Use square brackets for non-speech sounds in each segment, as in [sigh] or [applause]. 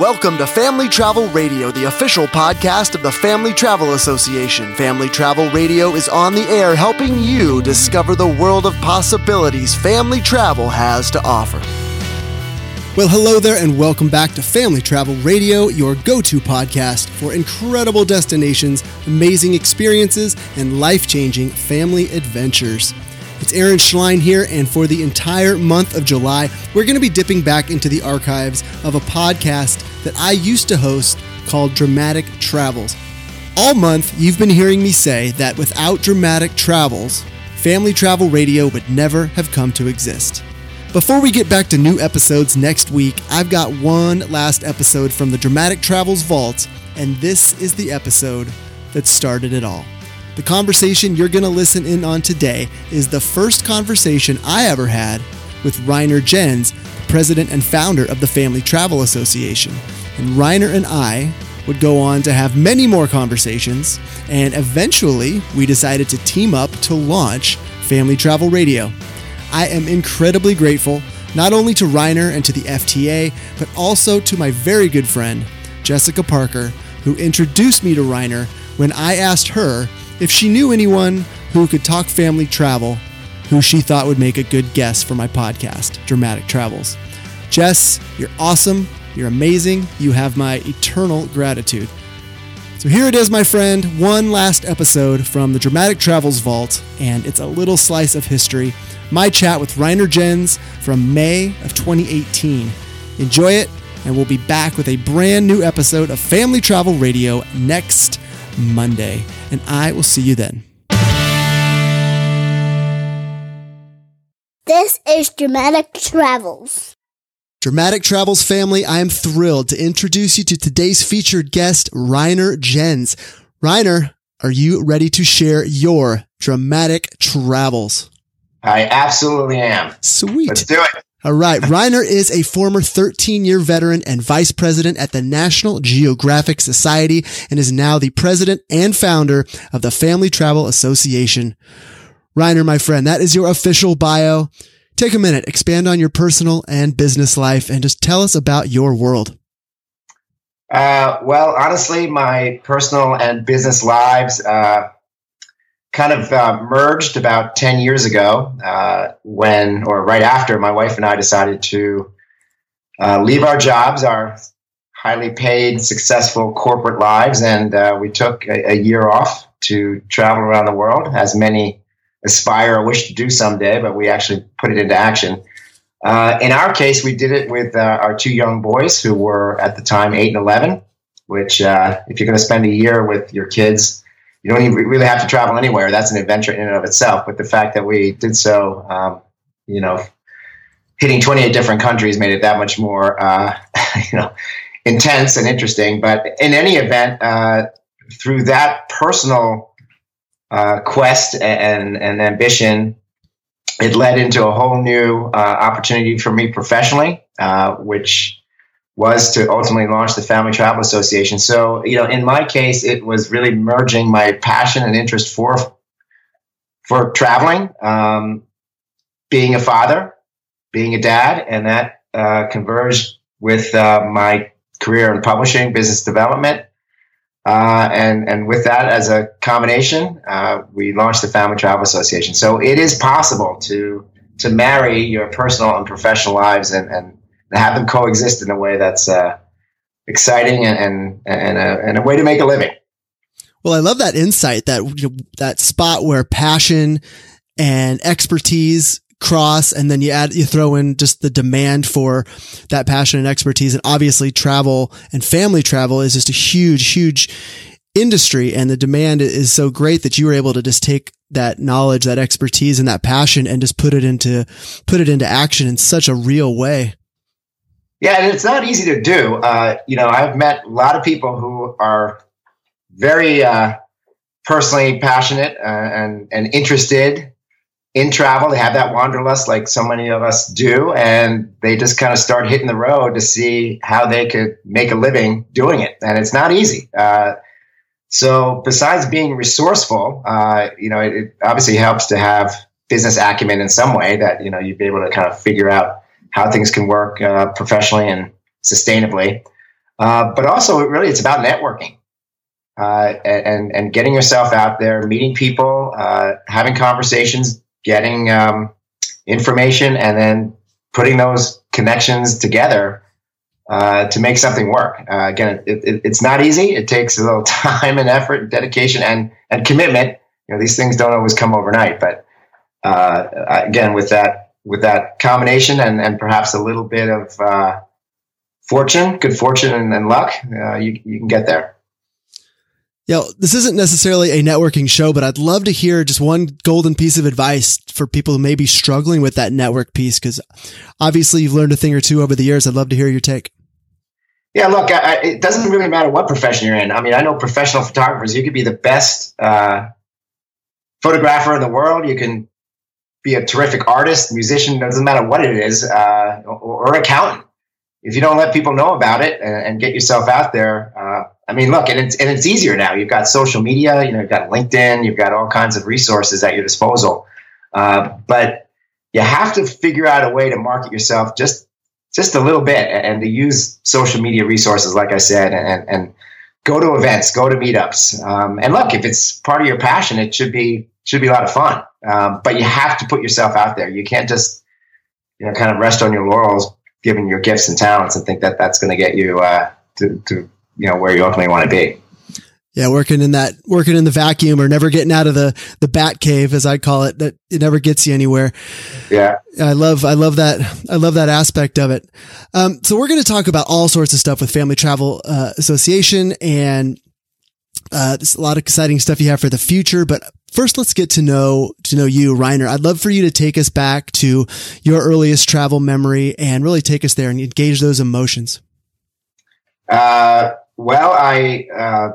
Welcome to Family Travel Radio, the official podcast of the Family Travel Association. Family Travel Radio is on the air helping you discover the world of possibilities family travel has to offer. Well, hello there, and welcome back to Family Travel Radio, your go to podcast for incredible destinations, amazing experiences, and life changing family adventures. It's Aaron Schlein here, and for the entire month of July, we're going to be dipping back into the archives of a podcast that I used to host called Dramatic Travels. All month, you've been hearing me say that without Dramatic Travels, Family Travel Radio would never have come to exist. Before we get back to new episodes next week, I've got one last episode from the Dramatic Travels Vault, and this is the episode that started it all. The conversation you're going to listen in on today is the first conversation I ever had with Rainer Jenss, president and founder of the Family Travel Association. And Rainer and I would go on to have many more conversations, and eventually we decided to team up to launch Family Travel Radio. I am incredibly grateful not only to Rainer and to the FTA, but also to my very good friend, Jessica Parker, who introduced me to Rainer when I asked her if she knew anyone who could talk family travel who she thought would make a good guest for my podcast, Dramatic Travels. Jess, you're awesome. You're amazing. You have my eternal gratitude. So here it is, my friend, one last episode from the Dramatic Travels Vault, and it's a little slice of history. My chat with Rainer Jenss from May of 2018. Enjoy it, and we'll be back with a brand new episode of Family Travel Radio next Monday. And I will see you then. This is Dramatic Travels. Dramatic Travels family, I am thrilled to introduce you to today's featured guest, Rainer Jenss. Rainer, are you ready to share your dramatic travels? I absolutely am. Sweet. Let's do it. All right. Rainer is a former 13 year veteran and vice president at the National Geographic Society and is now the president and founder of the Family Travel Association. Rainer, my friend, that is your official bio. Take a minute, expand on your personal and business life, and just tell us about your world. Uh, well, honestly, my personal and business lives uh, kind of uh, merged about 10 years ago uh, when, or right after, my wife and I decided to uh, leave our jobs, our highly paid, successful corporate lives, and uh, we took a, a year off to travel around the world, as many aspire or wish to do someday, but we actually put it into action. Uh, in our case, we did it with uh, our two young boys who were at the time eight and 11, which, uh, if you're going to spend a year with your kids, you don't even really have to travel anywhere. That's an adventure in and of itself. But the fact that we did so, um, you know, hitting 28 different countries made it that much more, uh, [laughs] you know, intense and interesting. But in any event, uh, through that personal uh, quest and, and ambition, it led into a whole new uh, opportunity for me professionally, uh, which was to ultimately launch the Family Travel Association. So, you know, in my case, it was really merging my passion and interest for for traveling, um, being a father, being a dad, and that uh, converged with uh, my career in publishing, business development, uh, and and with that as a combination, uh, we launched the Family Travel Association. So it is possible to to marry your personal and professional lives and, and have them coexist in a way that's uh, exciting and and and a, and a, way to make a living. Well, I love that insight that that spot where passion and expertise cross and then you add you throw in just the demand for that passion and expertise. And obviously travel and family travel is just a huge huge industry and the demand is so great that you were able to just take that knowledge that expertise and that passion and just put it into put it into action in such a real way. Yeah and it's not easy to do. Uh, you know i've met a lot of people who are very uh, personally passionate uh, and and interested in travel. They have that wanderlust like so many of us do, and they just kind of start hitting the road to see how they could make a living doing it. And it's not easy. Uh, so besides being resourceful, uh, you know, it, it, obviously helps to have business acumen in some way that, you know, you'd be able to kind of figure out how things can work uh, professionally and sustainably. Uh, but also, really, it's about networking uh, and and getting yourself out there, meeting people, uh, having conversations, getting um, information, and then putting those connections together uh, to make something work. Uh, again, it, it, it's not easy. It takes a little [laughs] time and effort, and dedication, and and commitment. You know, these things don't always come overnight, but uh, again, with that with that combination and and perhaps a little bit of uh, fortune, good fortune, and, and luck, uh, you you can get there. Yeah, this isn't necessarily a networking show, but I'd love to hear just one golden piece of advice for people who may be struggling with that network piece. Cause obviously you've learned a thing or two over the years. I'd love to hear your take. Yeah, look, I, it doesn't really matter what profession you're in. I mean, I know professional photographers, you could be the best uh, photographer in the world. You can be a terrific artist, musician, It doesn't matter what it is, uh, or, or, accountant. If you don't let people know about it and, and get yourself out there, uh, I mean, look, and it's and it's easier now. You've got social media, you know, you've got LinkedIn, you've got all kinds of resources at your disposal. Uh, but you have to figure out a way to market yourself just just a little bit and to use social media resources, like I said, and and go to events, go to meetups. Um, and look, if it's part of your passion, it should be should be a lot of fun. Um, but you have to put yourself out there. You can't just you know kind of rest on your laurels, given your gifts and talents, and think that that's going to get you uh, to, to you know where you ultimately want to be. Yeah, working in that, working in the vacuum or never getting out of the, the bat cave, as I call it, that it never gets you anywhere. Yeah. I love, I love that. I love that aspect of it. Um, so we're going to talk about all sorts of stuff with Family Travel uh, Association and, uh, there's a lot of exciting stuff you have for the future, but first let's get to know, to know you, Rainer. I'd love for you to take us back to your earliest travel memory and really take us there and engage those emotions. Uh, well, I uh,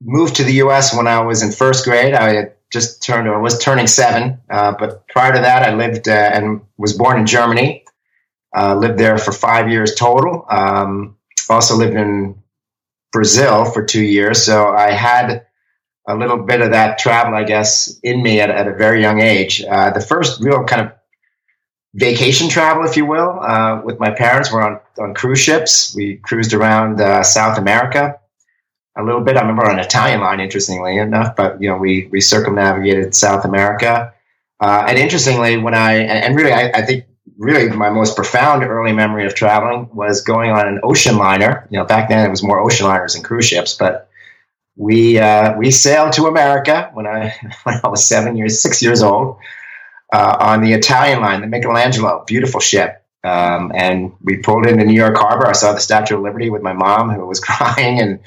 moved to the U.S. when I was in first grade. I had just turned or was turning seven, uh, but prior to that, I lived uh, and was born in Germany. Uh, lived there for five years total. Um, also lived in Brazil for two years, so I had a little bit of that travel, I guess, in me at, at a very young age. Uh, the first real kind of vacation travel, if you will, uh, with my parents. We're on, on cruise ships. We cruised around uh, South America a little bit. I remember on an Italian line, interestingly enough, but you know, we we circumnavigated South America. Uh, and interestingly, when I and really, I, I, think really my most profound early memory of traveling was going on an ocean liner. You know, back then it was more ocean liners and cruise ships, but we uh, we sailed to America when I [laughs] when I was seven years, six years old uh, on the Italian line, the Michelangelo, beautiful ship. Um, and we pulled into New York Harbor. I saw the Statue of Liberty with my mom, who was [laughs] crying, and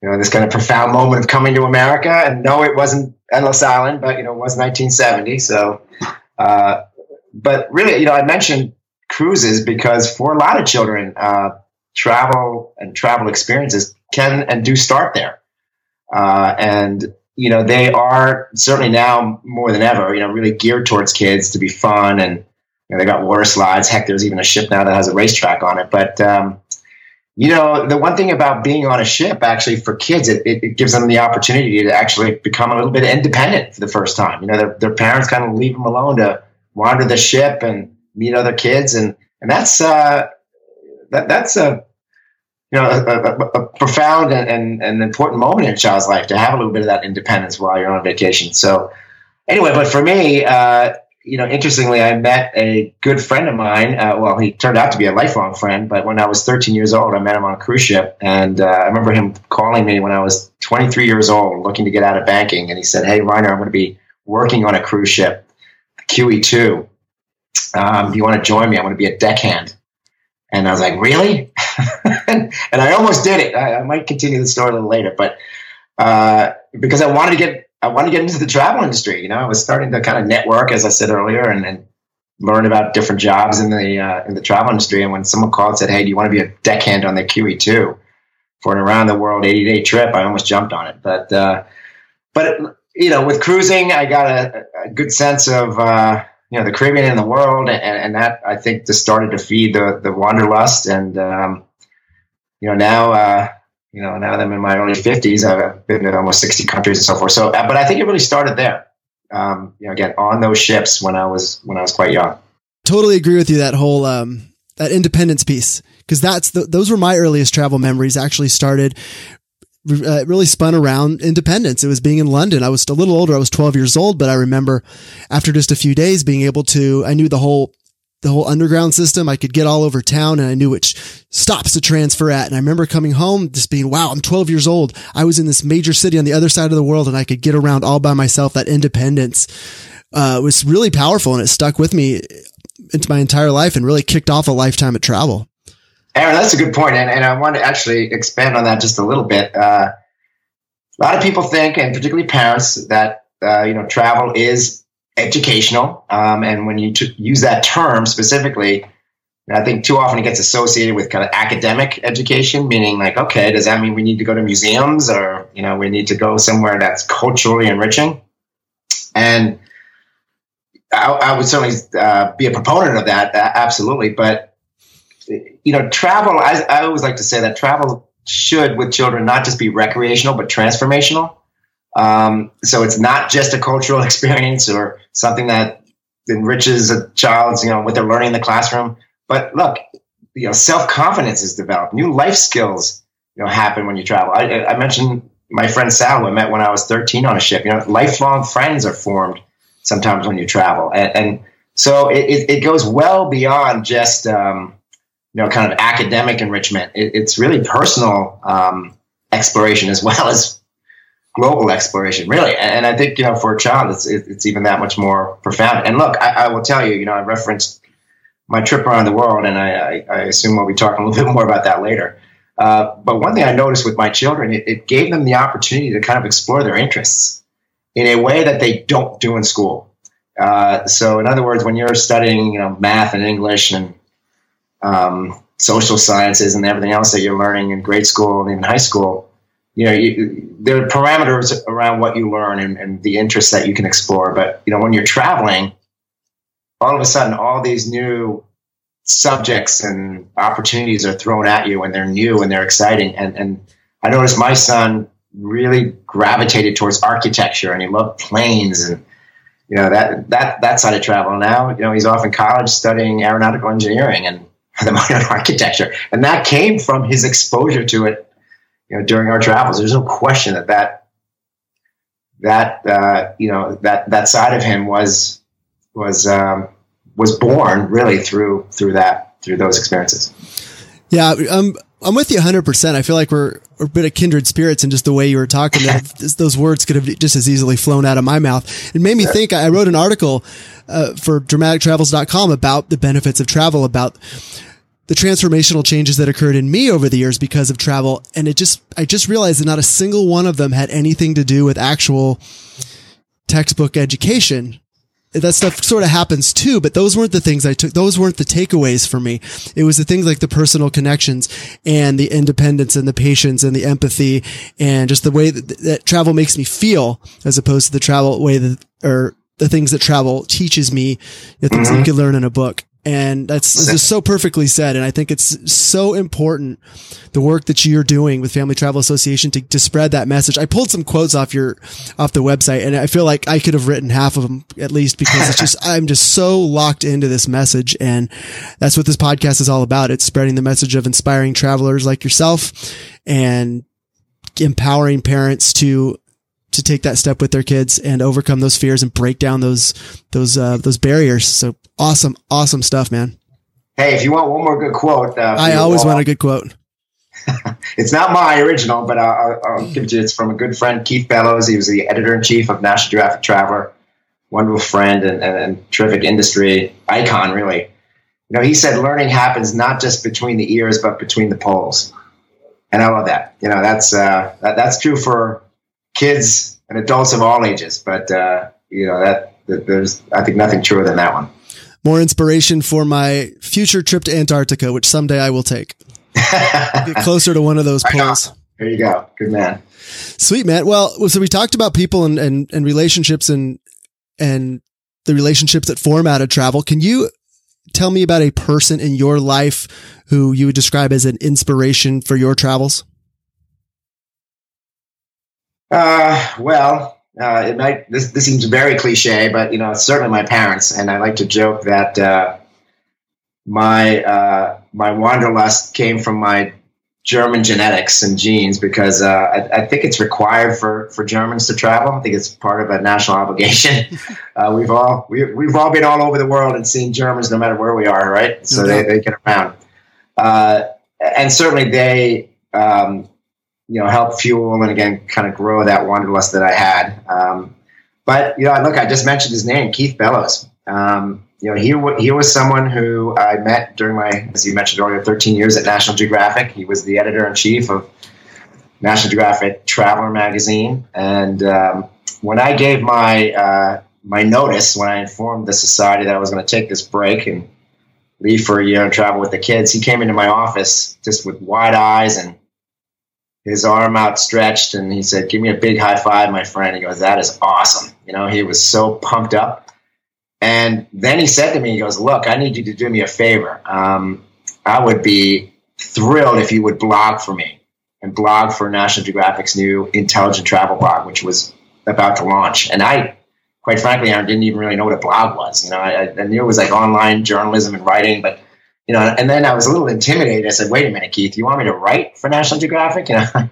you know this kind of profound moment of coming to America. And no, it wasn't Ellis Island, but you know it was 1970. So, uh, but really, you know, I mentioned cruises because for a lot of children, uh, travel and travel experiences can and do start there. Uh, and you know, they are certainly now more than ever, you know, really geared towards kids to be fun and you know, they got water slides. Heck, there's even a ship now that has a racetrack on it. But um, you know, the one thing about being on a ship, actually, for kids, it, it, gives them the opportunity to actually become a little bit independent for the first time. You know, their, their parents kind of leave them alone to wander the ship and meet other kids, and and that's uh, that that's a you know, a, a, a profound and, and, important moment in a child's life to have a little bit of that independence while you're on vacation. So, anyway, but for me, uh, you know, interestingly, I met a good friend of mine. Uh, well, he turned out to be a lifelong friend, but when I was 13 years old, I met him on a cruise ship. And uh, I remember him calling me when I was 23 years old, looking to get out of banking. And he said, Hey, Rainer, I'm going to be working on a cruise ship, QE2. Um, do you want to join me? I want to be a deckhand. And I was like, really? [laughs] and, I almost did it. I, I, might continue the story a little later, but uh, because I wanted to get, I wanted to get into the travel industry. You know, I was starting to kind of network, as I said earlier, and, and learn about different jobs in the uh, in the travel industry. And when someone called and said, "Hey, do you want to be a deckhand on the QE2 for an around the world 80 day trip?" I almost jumped on it. But uh, but you know, with cruising, I got a, a good sense of uh, you know the Caribbean and the world, and, and that I think just started to feed the the wanderlust. And um, you know now uh, you know now that I'm in my early fifties, I've been to almost sixty countries and so forth. So, uh, but I think it really started there. Um, you know, again on those ships when I was when I was quite young. Totally agree with you. That whole um, that independence piece because that's the, those were my earliest travel memories. Actually, started uh, really spun around independence. It was being in London. I was a little older. I was 12 years old, but I remember after just a few days being able to, I knew the whole, the whole underground system. I could get all over town and I knew which stops to transfer at. And I remember coming home just being, wow, I'm 12 years old. I was in this major city on the other side of the world and I could get around all by myself. That independence, uh, was really powerful and it stuck with me into my entire life and really kicked off a lifetime of travel. Aaron, that's a good point, and, and I want to actually expand on that just a little bit. Uh, a lot of people think, and particularly parents, that uh, you know travel is educational, um, and when you t- use that term specifically, I think too often it gets associated with kind of academic education, meaning like, okay, does that mean we need to go to museums, or you know, we need to go somewhere that's culturally enriching? And I, I would certainly uh, be a proponent of that, uh, absolutely, but you know, travel, I, I always like to say that travel should, with children, not just be recreational, but transformational. Um, so it's not just a cultural [laughs] experience or something that enriches a child's, you know, what they're learning in the classroom. But look, you know, self confidence is developed. New life skills, you know, happen when you travel. I, I mentioned my friend Sal, I met when I was 13 on a ship. You know, lifelong friends are formed sometimes when you travel, and, and so it, it, goes well beyond just um, you know, kind of academic enrichment. It, it's really personal um, exploration as [laughs] well as global exploration, really. And, I think, you know, for a child, it's, it's even that much more profound. And look, I, I will tell you, you know, I referenced my trip around the world, and I, I, I assume we'll be talking a little [laughs] bit more about that later. Uh, but one thing I noticed with my children, it, it, gave them the opportunity to kind of explore their interests in a way that they don't do in school. Uh, so, in other words, when you're studying, you know, math and English and um, social sciences and everything else that you're learning in grade school and in high school, you know, you, there are parameters around what you learn and, and the interests that you can explore. But you know, when you're traveling, all of a sudden, all these new subjects and opportunities are thrown at you, and they're new and they're exciting. And and I noticed my son really gravitated towards architecture, and he loved planes and you know that that that side of travel. Now, you know, he's off in college studying aeronautical engineering and the [laughs] modern architecture, and that came from his exposure to it, you know, during our travels. There's no question that that that uh, you know that that side of him was was um, was born really through through that through those experiences. Yeah, um, I'm with you 100%. I feel like we're, we're a bit of kindred spirits in just the way you were talking. [laughs] those words could have just as easily flown out of my mouth. It made me think. I wrote an article uh, for dramatictravels.com about the benefits of travel, about the transformational changes that occurred in me over the years because of travel. And it just, I just realized that not a single one of them had anything to do with actual textbook education that stuff sort of happens too, but those weren't the things I took. Those weren't the takeaways for me. It was the things like the personal connections and the independence and the patience and the empathy and just the way that, that travel makes me feel as opposed to the travel way that, or the things that travel teaches me, the things mm-hmm. that you can learn in a book. And that's just so perfectly said. And I think it's so important the work that you're doing with Family Travel Association to, to spread that message. I pulled some quotes off your, off the website and I feel like I could have written half of them at least because it's just, [laughs] I'm just so locked into this message. And that's what this podcast is all about. It's spreading the message of inspiring travelers like yourself and empowering parents to to take that step with their kids and overcome those fears and break down those those uh, those barriers. So awesome, awesome stuff, man. Hey, if you want one more good quote, uh, I always want a good quote. [laughs] it's not my original, but I'll, I'll give it to you. It's from a good friend, Keith Bellows. He was the editor in chief of National Geographic Traveler, wonderful friend and, and, and terrific industry icon, really. You know, he said learning happens not just between the ears, but between the poles. And I love that. You know, that's uh, that, that's true for kids and adults of all ages. But uh, you know that, that, there's I think nothing truer than that one. More inspiration for my future trip to Antarctica, which someday I will take. [laughs] Get closer to one of those poles. There you go. Good man. Sweet man. Well, so we talked about people and, and, and relationships and and the relationships that form out of travel. Can you tell me about a person in your life who you would describe as an inspiration for your travels? Uh, well, uh, it might. This this seems very cliche, but you know, it's certainly my parents, and I like to joke that uh, my uh, my wanderlust came from my German genetics and genes because uh, I, I, think it's required for, for Germans to travel. I think it's part of a national obligation. [laughs] uh, we've all we, we've all been all over the world and seen Germans no matter where we are, right? So they, they get around, uh, and certainly they um, you know help fuel and again kind of grow that wanderlust that I had. Um, but you know, look, I just mentioned his name, Keith Bellows. Um, you know, he he was someone who I met during my, as you mentioned earlier, 13 years at National Geographic. He was the editor in chief of National Geographic Traveler magazine, and um, when I gave my uh, my notice, when I informed the society that I was going to take this break and leave for a year and travel with the kids, he came into my office just with wide eyes and his arm outstretched, and he said, "Give me a big high five, my friend." He goes, "That is awesome." You know, he was so pumped up and then he said to me, he goes, Look, I need you to do me a favor. Um, I would be thrilled if you would blog for me and blog for National Geographic's new intelligent travel blog, which was about to launch. And I, quite frankly, I didn't even really know what a blog was. You know, I, I knew it was like online journalism and writing, but you know, and then I was a little intimidated. I said, "Wait a minute, Keith, you want me to write for National Geographic?" You know, [laughs]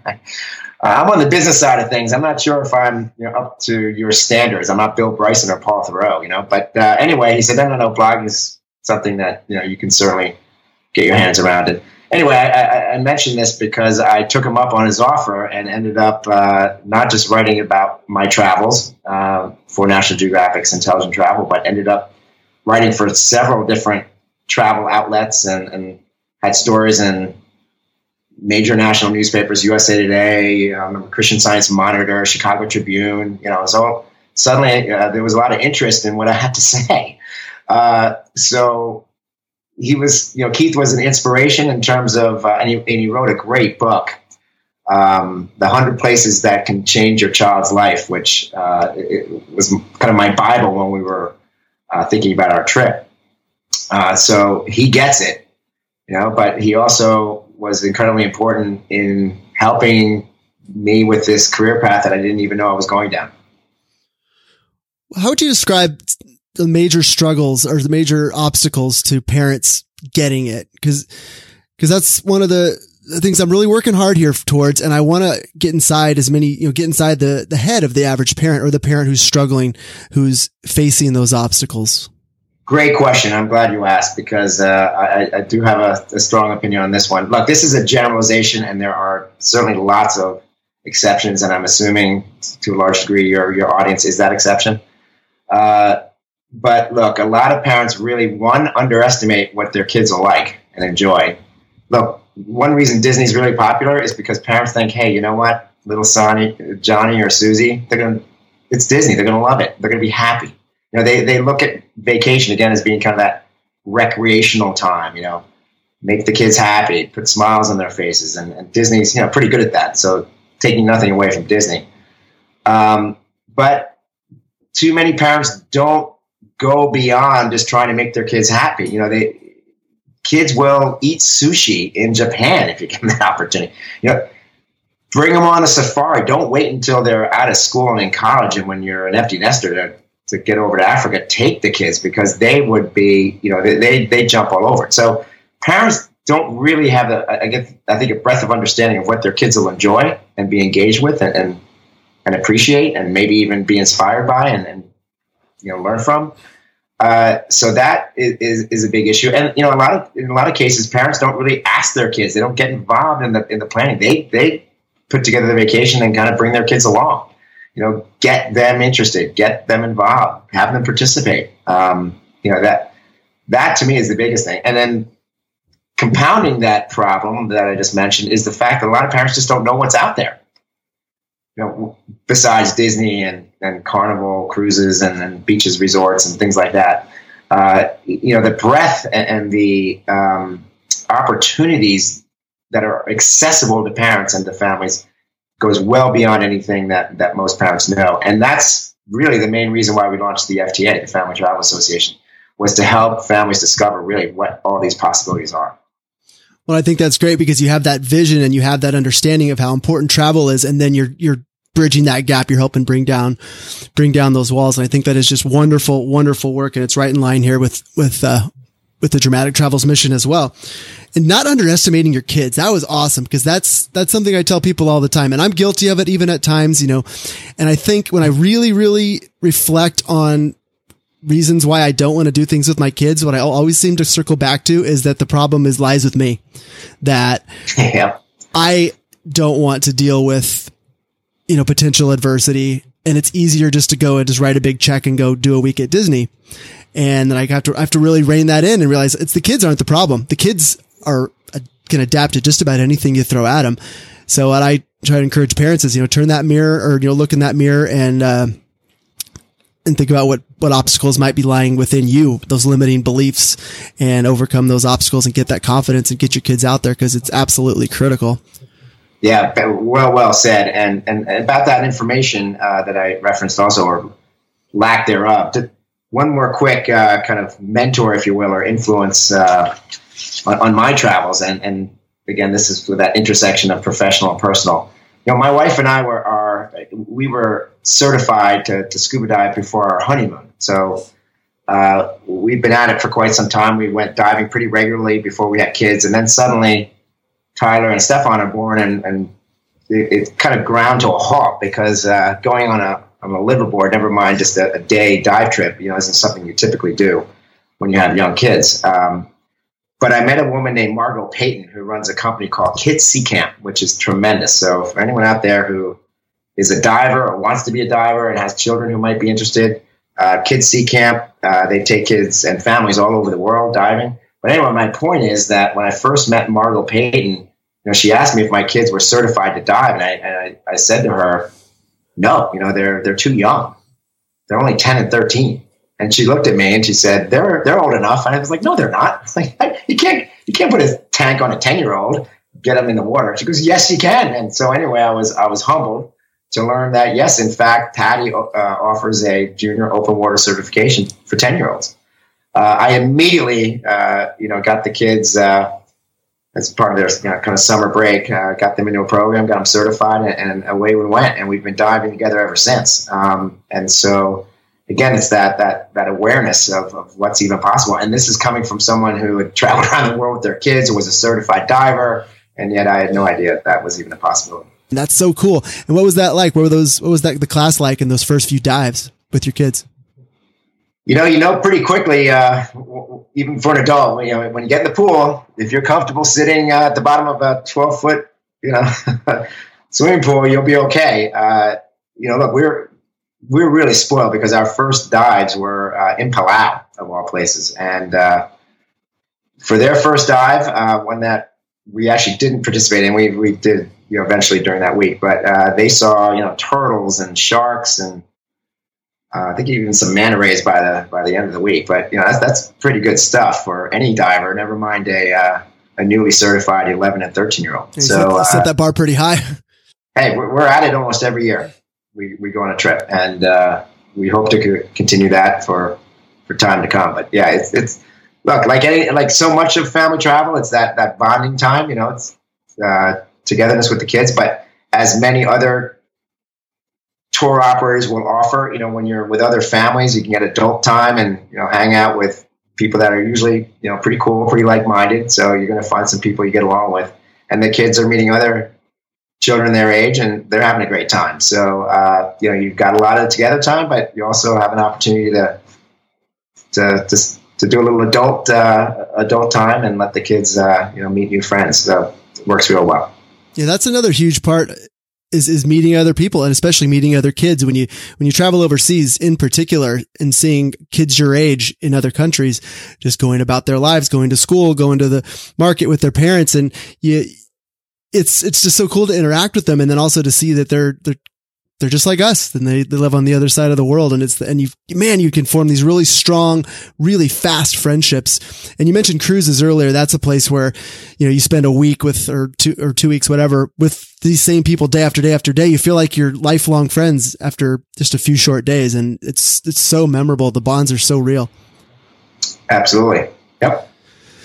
Uh, I'm on the business side of things. I'm not sure if I'm you know, up to your standards. I'm not Bill Bryson or Paul Theroux, you know. But uh, anyway, he said, no, no, no. Blogging is something that you know you can certainly get your hands around it. Anyway, I, I, mentioned this because I took him up on his offer and ended up uh, not just writing about my travels uh, for National Geographic's Intelligent Travel, but ended up writing for several different travel outlets and, and had stories in major national newspapers, USA Today, um, Christian Science Monitor, Chicago Tribune. You know, so suddenly uh, there was a lot of interest in what I had to [laughs] say. Uh, so he was, you know, Keith was an inspiration in terms of, uh, and, he, and, he, wrote a great book, um, "The Hundred Places That Can Change Your Child's Life," which uh, it was kind of my bible when we were uh, thinking about our trip. Uh, so he gets it, you know, but he also was incredibly important in helping me with this career path that I didn't even know I was going down. How would you describe the major struggles or the major obstacles to parents getting it? Because because that's one of the, the things I'm really working hard here towards, and I want to get inside as many, you know, get inside the the head of the average parent or the parent who's struggling, who's facing those obstacles. Great question. I'm glad you asked because uh, I, I, do have a, a, strong opinion on this one. Look, this is a generalization, and there are certainly lots of exceptions, and I'm assuming to a large degree your your audience is that exception. Uh, but look, a lot of parents really one underestimate what their kids will like and enjoy. Look, one reason Disney's really popular is because parents think, hey, you know what, little Sonny, Johnny, or Susie, they're gonna, it's Disney. They're gonna love it. They're gonna be happy you know, they, they look at vacation again as being kind of that recreational time, you know, make the kids happy, put smiles on their faces. And, and Disney's, you know, pretty good at that. So taking nothing away from Disney. Um, but too many parents don't go beyond just trying to make their kids happy. You know, they, kids will eat sushi in Japan if you give them that opportunity. You know, bring them on a safari. Don't wait until they're out of school and in college and when you're an empty nester to get over to Africa, take the kids because they would be, you know, they they jump all over it. So parents don't really have a, I get, I think, a breadth of understanding of what their kids will enjoy and be engaged with and and, and appreciate and maybe even be inspired by and, and you know learn from. Uh, so that is, is a big issue, and you know a lot of in a lot of cases, parents don't really ask their kids; they don't get involved in the in the planning. They they put together the vacation and kind of bring their kids along you know, get them interested, get them involved, have them participate. Um, you know, that, that to me is the biggest thing. And then compounding that problem that I just mentioned is the fact that a lot of parents just don't know what's out there. You know, besides Disney and, and Carnival cruises and, and beaches, resorts, and things like that. Uh, you know, the breadth and, and the um, opportunities that are accessible to parents and to families goes well beyond anything that, that most parents know. And that's really the main reason why we launched the FTA, the Family Travel Association, was to help families discover really what all these possibilities are. Well, I think that's great because you have that vision and you have that understanding of how important travel is, and then you're you're bridging that gap. You're helping bring down bring down those walls, and I think that is just wonderful, wonderful work, and it's right in line here with with uh, with the dramatic travels mission as well. And not underestimating your kids. That was awesome because that's that's something i tell people all the time and i'm guilty of it even at times you know. And i think when i really really reflect on reasons why i don't want to do things with my kids what i always seem to circle back to is that the problem is lies with me. That [laughs] yeah. i don't want to deal with you know potential adversity and it's easier just to go and just write a big check and go do a week at disney and then I have to I have to really rein that in and realize it's the kids aren't the problem. The kids are uh, can adapt to just about anything you throw at them. So what I try to encourage parents is you know turn that mirror or you know look in that mirror and uh, and think about what what obstacles might be lying within you, those limiting beliefs, and overcome those obstacles and get that confidence and get your kids out there because it's absolutely critical. Yeah, well, well said. And and about that information uh, that I referenced also, or lack thereof. To, one more quick uh, kind of mentor, if you will, or influence uh, on, on, my travels, and and again, this is with that intersection of professional and personal. You know, my wife and I were are we were certified to, to scuba dive before our honeymoon, so uh, we've been at it for quite some time. We went diving pretty regularly before we had kids, and then suddenly Tyler and Stefan are born, and, and it, it kind of ground to a halt because uh, going on a on a liveaboard, never mind just a, a, day dive trip, you know, isn't something you typically do when you have young kids. Um, but I met a woman named Margo Peyton who runs a company called Kids Sea Camp, which is tremendous. So for anyone out there who is a diver or wants to be a diver and has children who might be interested, uh, Kids Sea Camp, uh, they take kids and families all over the world diving. But anyway, my point is that when I first met Margo Peyton, you know, she asked me if my kids were certified to dive, and I, and I, I said to her, no, you know, they're they're too young. They're only 10 and 13. And she looked at me and she said, They're they're old enough. And I was like, No, they're not. It's like you can't you can't put a tank on a 10 year old, get them in the water. She goes, Yes, you can. And so anyway, I was I was humbled to learn that yes, in fact, PADI uh, offers a junior open water certification for 10 year olds. Uh, I immediately, uh, you know, got the kids uh, as part of their you know, kind of summer break. Uh, got them into a program, got them certified, and, and, away we went. And we've been diving together ever since. Um, and so, again, it's that that that awareness of, of what's even possible. And this is coming from someone who had traveled [laughs] around the world with their kids, was a certified diver, and yet I had no idea that, that was even a possibility. That's so cool. And what was that like? What were those? What was that the class like in those first few dives with your kids? You know, you know pretty quickly, uh, even for an adult, you know, when you get in the pool, if you're comfortable sitting uh, at the bottom of a 12 foot, you know, [laughs] swimming pool, you'll be okay. Uh, you know, look, we're we're really spoiled because our first dives were uh, in Palau, of all places, and uh, for their first dive, uh, one that we actually didn't participate in, we we did, you know, eventually during that week, but they saw, you know, turtles and sharks and uh, I think even some manta rays by the by the end of the week. But you know that's that's pretty good stuff for any diver. Never mind a uh, a newly certified 11 and 13 year old. so set, set, uh, that bar pretty high. [laughs] hey, we're, we're, at it almost every year. We we go on a trip, and uh, we hope to continue that for for time to come. But yeah, it's it's look like any like so much of family travel. It's that that bonding time. You know, it's uh, togetherness with the kids, but as many other tour operators will offer. You know, when you're with other families, you can get adult time and you know hang out with people that are usually you know pretty cool, pretty like minded. So you're going to find some people you get along with, and the kids are meeting other children their age, and they're having a great time. So uh, you know you've got a lot of together time, but you also have an opportunity to to to, to do a little adult uh, adult time and let the kids uh, you know meet new friends. So it works real well. Yeah, that's another huge part is is meeting other people and especially meeting other kids. When you when you travel overseas in particular and seeing kids your age in other countries just going about their lives going to school going to the market with their parents and you it's it's just so cool to interact with them and then also to see that they're they're they're just like us and they, they live on the other side of the world and it's the, and you man you can form these really strong really fast friendships. And you mentioned cruises earlier. That's a place where you know you spend a week with or two or two weeks whatever with these same people day after day after day. You feel like you're lifelong friends after just a few short days and it's it's so memorable. The bonds are so real. Absolutely. Yep.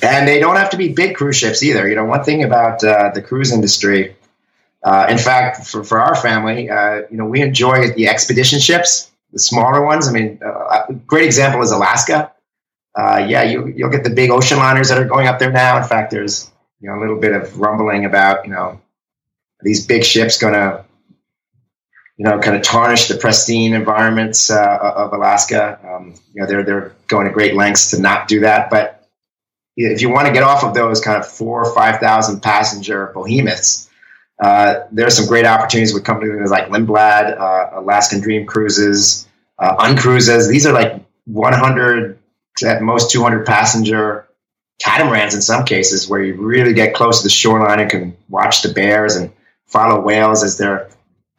And they don't have to be big cruise ships either. You know one thing about uh, the cruise industry uh, in fact, for, for our family, uh, you know, we enjoy the expedition ships, the smaller ones. I mean, uh, a great example is Alaska. uh, yeah, you, you'll get the big ocean liners that are going up there now. In fact, there's you know a little bit of rumbling about you know these big ships going to you know kind of tarnish the pristine environments uh, of Alaska. Um, you know they're they're going to great lengths to not do that, but if you want to get off of those kind of four or five thousand passenger behemoths, uh, there are some great opportunities with companies like Lindblad, uh, Alaskan Dream Cruises, uh, Uncruises. These are like 100 at most 200 passenger catamarans in some cases, where you really get close to the shoreline and can watch the bears and follow whales as they're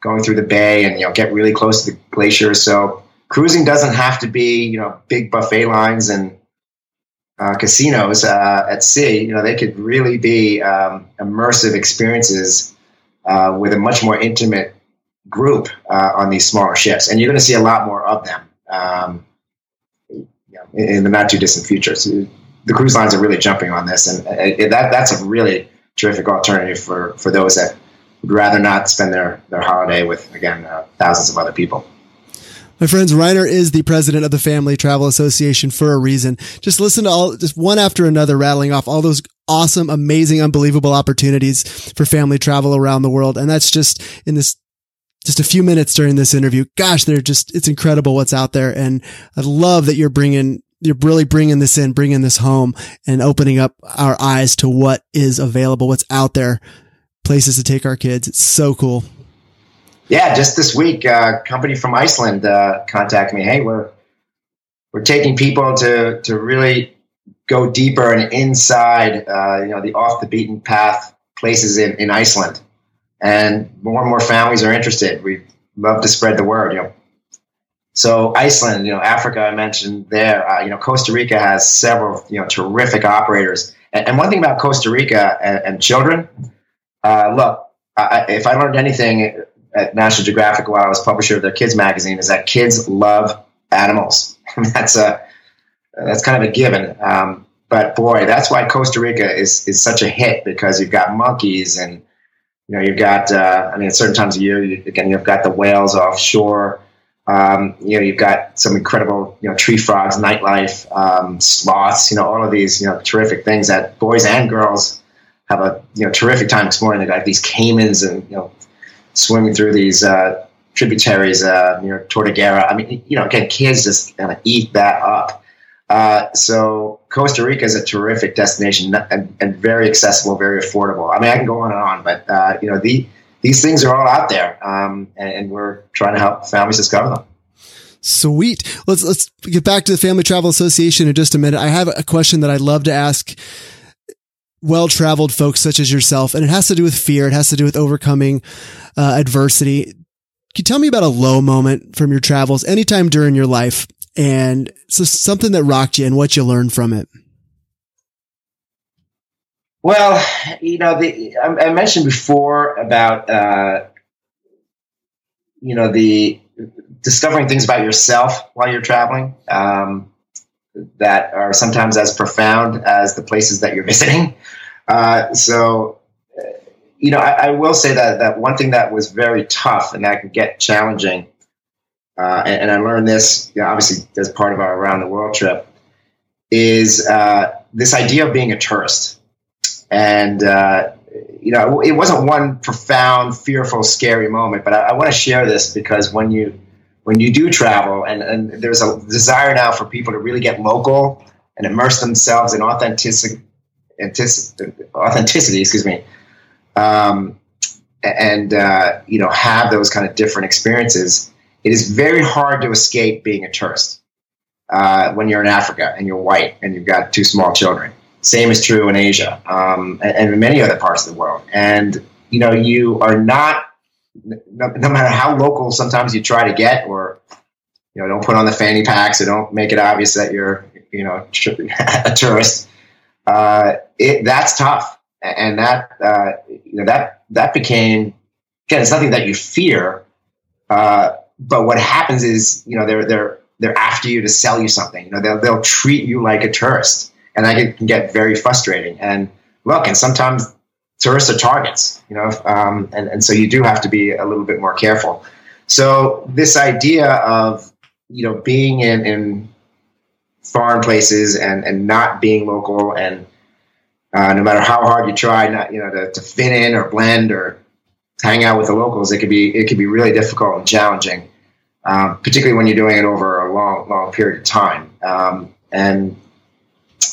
going through the bay, and you know get really close to the glaciers. So cruising doesn't have to be you know big buffet lines and uh, casinos uh, at sea. You know they could really be um, immersive experiences uh, with a much more intimate group uh, on these smaller ships, and you're going to see a lot more of them um, you know, in, the not too distant future. So the cruise lines are really jumping on this, and it, that that's a really terrific alternative for for those that would rather not spend their their holiday with again uh, thousands of other people. My friends, Rainer is the president of the Family Travel Association for a reason. Just listen to all, just one after another, rattling off all those awesome, amazing, unbelievable opportunities for family travel around the world. And that's just in this, just a few minutes during this interview. Gosh, they're just, it's incredible what's out there. And I love that you're bringing, you're really bringing this in, bringing this home and opening up our eyes to what is available, what's out there, places to take our kids. It's so cool. Yeah, just this week, uh, a company from Iceland uh, contacted me. Hey, we're we're taking people to to really go deeper and inside, uh, you know, the off the beaten path places in, in Iceland. And more and more families are interested. We love to spread the word, you know. So Iceland, you know, Africa, I mentioned there. Uh, you know, Costa Rica has several, you know, terrific operators. And, and one thing about Costa Rica and, and children, uh, look, I, if I learned anything at National Geographic while I was publisher of their kids magazine, is that kids love animals. [laughs] that's a that's kind of a given. Um, but boy, that's why Costa Rica is is such a hit because you've got monkeys and you know you've got uh, I mean at certain times of year you, again you've got the whales offshore. Um, you know you've got some incredible you know tree frogs, nightlife, um, sloths. You know all of these you know terrific things that boys and girls have a you know terrific time exploring. They've got these caimans and you know swimming through these uh, tributaries uh, near Tortuguero. I mean you know again kids just kind of eat that up. Uh, so Costa Rica is a terrific destination and, and, very accessible, very affordable. I mean, I can go on and on, but uh, you know, the, these things are all out there, um, and, and, we're trying to help families discover them. Sweet. Let's let's get back to the Family Travel Association in just a minute. I have a question that I'd love to ask well-traveled folks such as yourself, and it has to do with fear. It has to do with overcoming uh, adversity. Can you tell me about a low moment from your travels anytime during your life and so something that rocked you and what you learned from it. Well, you know, the, I, I mentioned before about uh, you know the discovering things about yourself while you're traveling um, that are sometimes as profound as the places that you're [laughs] visiting. Uh, so, uh, you know, I, I, will say that that one thing that was very tough and that can get challenging uh, and, and, I learned this you know, obviously as part of our around the world trip, is uh, this idea of being a tourist. And, uh, you know, it wasn't one profound, fearful, scary moment, but I, I want to share this because when you when you do travel, and, and there's a desire now for people to really get local and immerse themselves in authenticity, authenticity, excuse me, um, and uh, you know have those kind of different experiences it is very hard to escape being a tourist uh, when you're in Africa and you're white and you've got two small children. Same is true in Asia um, and, in many other parts of the world. And you know, you are not, no, no, matter how local sometimes you try to get, or you know, don't put on the fanny packs or don't make it obvious that you're, you know, [laughs] a tourist. Uh, it, that's tough, and that uh, you know that that became again, it's nothing that you fear. Uh, but what happens is, you know, they're they're they're after you to sell you something. You know, they'll they'll treat you like a tourist, and that can get very frustrating. And look, and sometimes tourists are targets. You know, um, and and so you do have to be a little bit more careful. So this idea of you know being in, in foreign places and and not being local and uh, no matter how hard you try not you know to, to fit in or blend or hang out with the locals it could be it could be really difficult and challenging um, particularly when you're doing it over a long long period of time. Um, and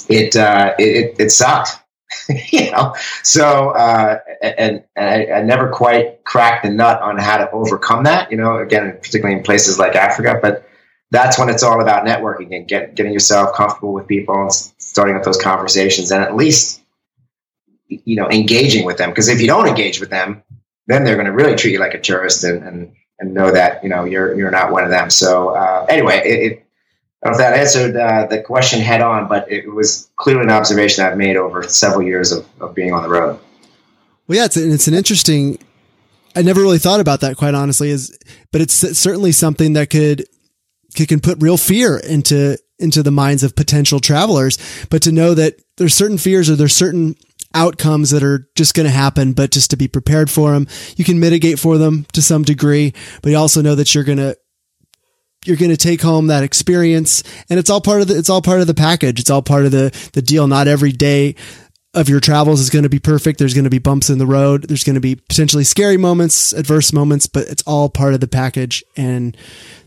it uh, it, it sucked [laughs] you know? So uh, and, and I, I, never quite cracked the nut on how to overcome that you know again particularly in places like africa but that's when it's all about networking and get, getting yourself comfortable with people and starting up those conversations and at least you know engaging with them. Because if you don't engage with them then they're going to really treat you like a tourist and, and and know that you know you're you're not one of them so uh, anyway it, it, I don't know if that answered uh, the question head on, but it was clearly an observation I've made over several years of, of being on the road. Well, yeah, it's, it's an interesting. I never really thought about that, quite honestly. Is but it's certainly something that could can put real fear into into the minds of potential travelers. But to know that there's certain fears or there's certain outcomes that are just going to happen, but just to be prepared for them, you can mitigate for them to some degree. But you also know that you're going to you're going to take home that experience and it's all part of the it's all part of the package it's all part of the the deal not every day of your travels is going to be perfect there's going to be bumps in the road there's going to be potentially scary moments adverse moments but it's all part of the package and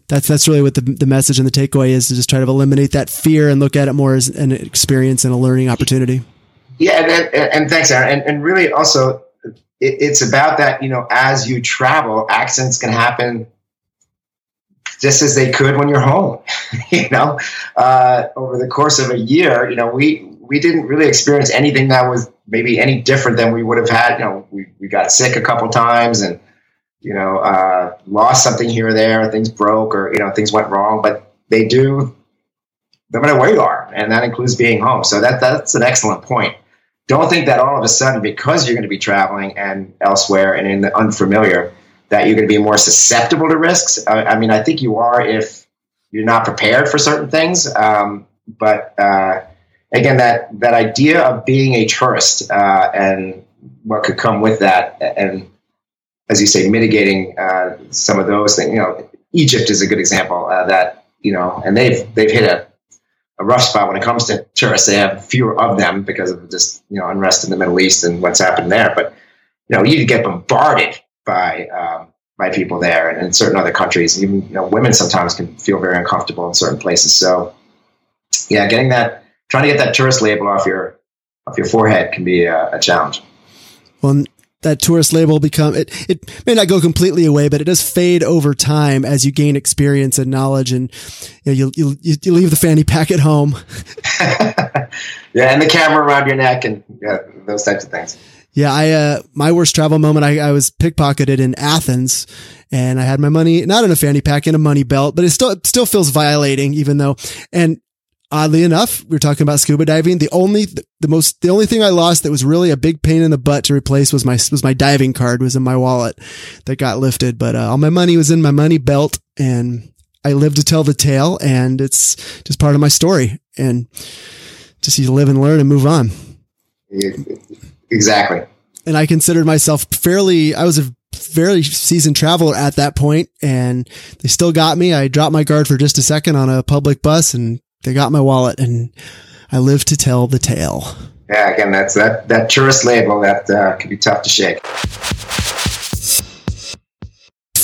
that's that's really what the, the message and the takeaway is to just try to eliminate that fear and look at it more as an experience and a learning opportunity. Yeah, and, and, and thanks, Aaron. And, and really, also, it, it's about that. You know, as you travel, accidents can happen just as they could when you're home. [laughs] you know, uh, over the course of a year, you know, we we didn't really experience anything that was maybe any different than we would have had. You know, we, we got sick a couple times and you know, uh, lost something here or there, things broke or, you know, things went wrong, but they do no matter where you are. And that includes being home. So that, that's an excellent point. Don't think that all of a sudden, because you're going to be traveling and elsewhere and in the unfamiliar, that you're going to be more susceptible to risks. I, I mean, I think you are if you're not prepared for certain things. Um, but uh, again, that that idea of being a tourist uh, and what could come with that, and as you say, mitigating uh, some of those things. You know, Egypt is a good example uh, that you know, and they've they've hit a, a rough spot when it comes to tourists. They have fewer of them because of just you know unrest in the Middle East and what's happened there. But you know, you get bombarded by um, by people there, and in certain other countries, even you know, women sometimes can feel very uncomfortable in certain places. So, yeah, getting that trying to get that tourist label off your off your forehead can be a, a challenge. Well, that tourist label become it it may not go completely away but it does fade over time as you gain experience and knowledge and you know, you, you, you leave the fanny pack at home. [laughs] Yeah and the camera around your neck and yeah, those types of things. Yeah i uh my worst travel moment I, I was pickpocketed in athens and i had my money not in a fanny pack in a money belt but it still it still feels violating even though and oddly enough, we are talking about scuba diving. The only, the most, the only thing I lost that was really a big pain in the butt to replace was my, was my diving card was in my wallet that got lifted. But uh, all my money was in my money belt and I live to tell the tale and it's just part of my story and just you live and learn and move on. Exactly. And I considered myself fairly, I was a fairly seasoned traveler at that point and they still got me. I dropped my guard for just a second on a public bus and they got my wallet, and I live to tell the tale. Yeah, again, that's that that tourist label that uh, can be tough to shake.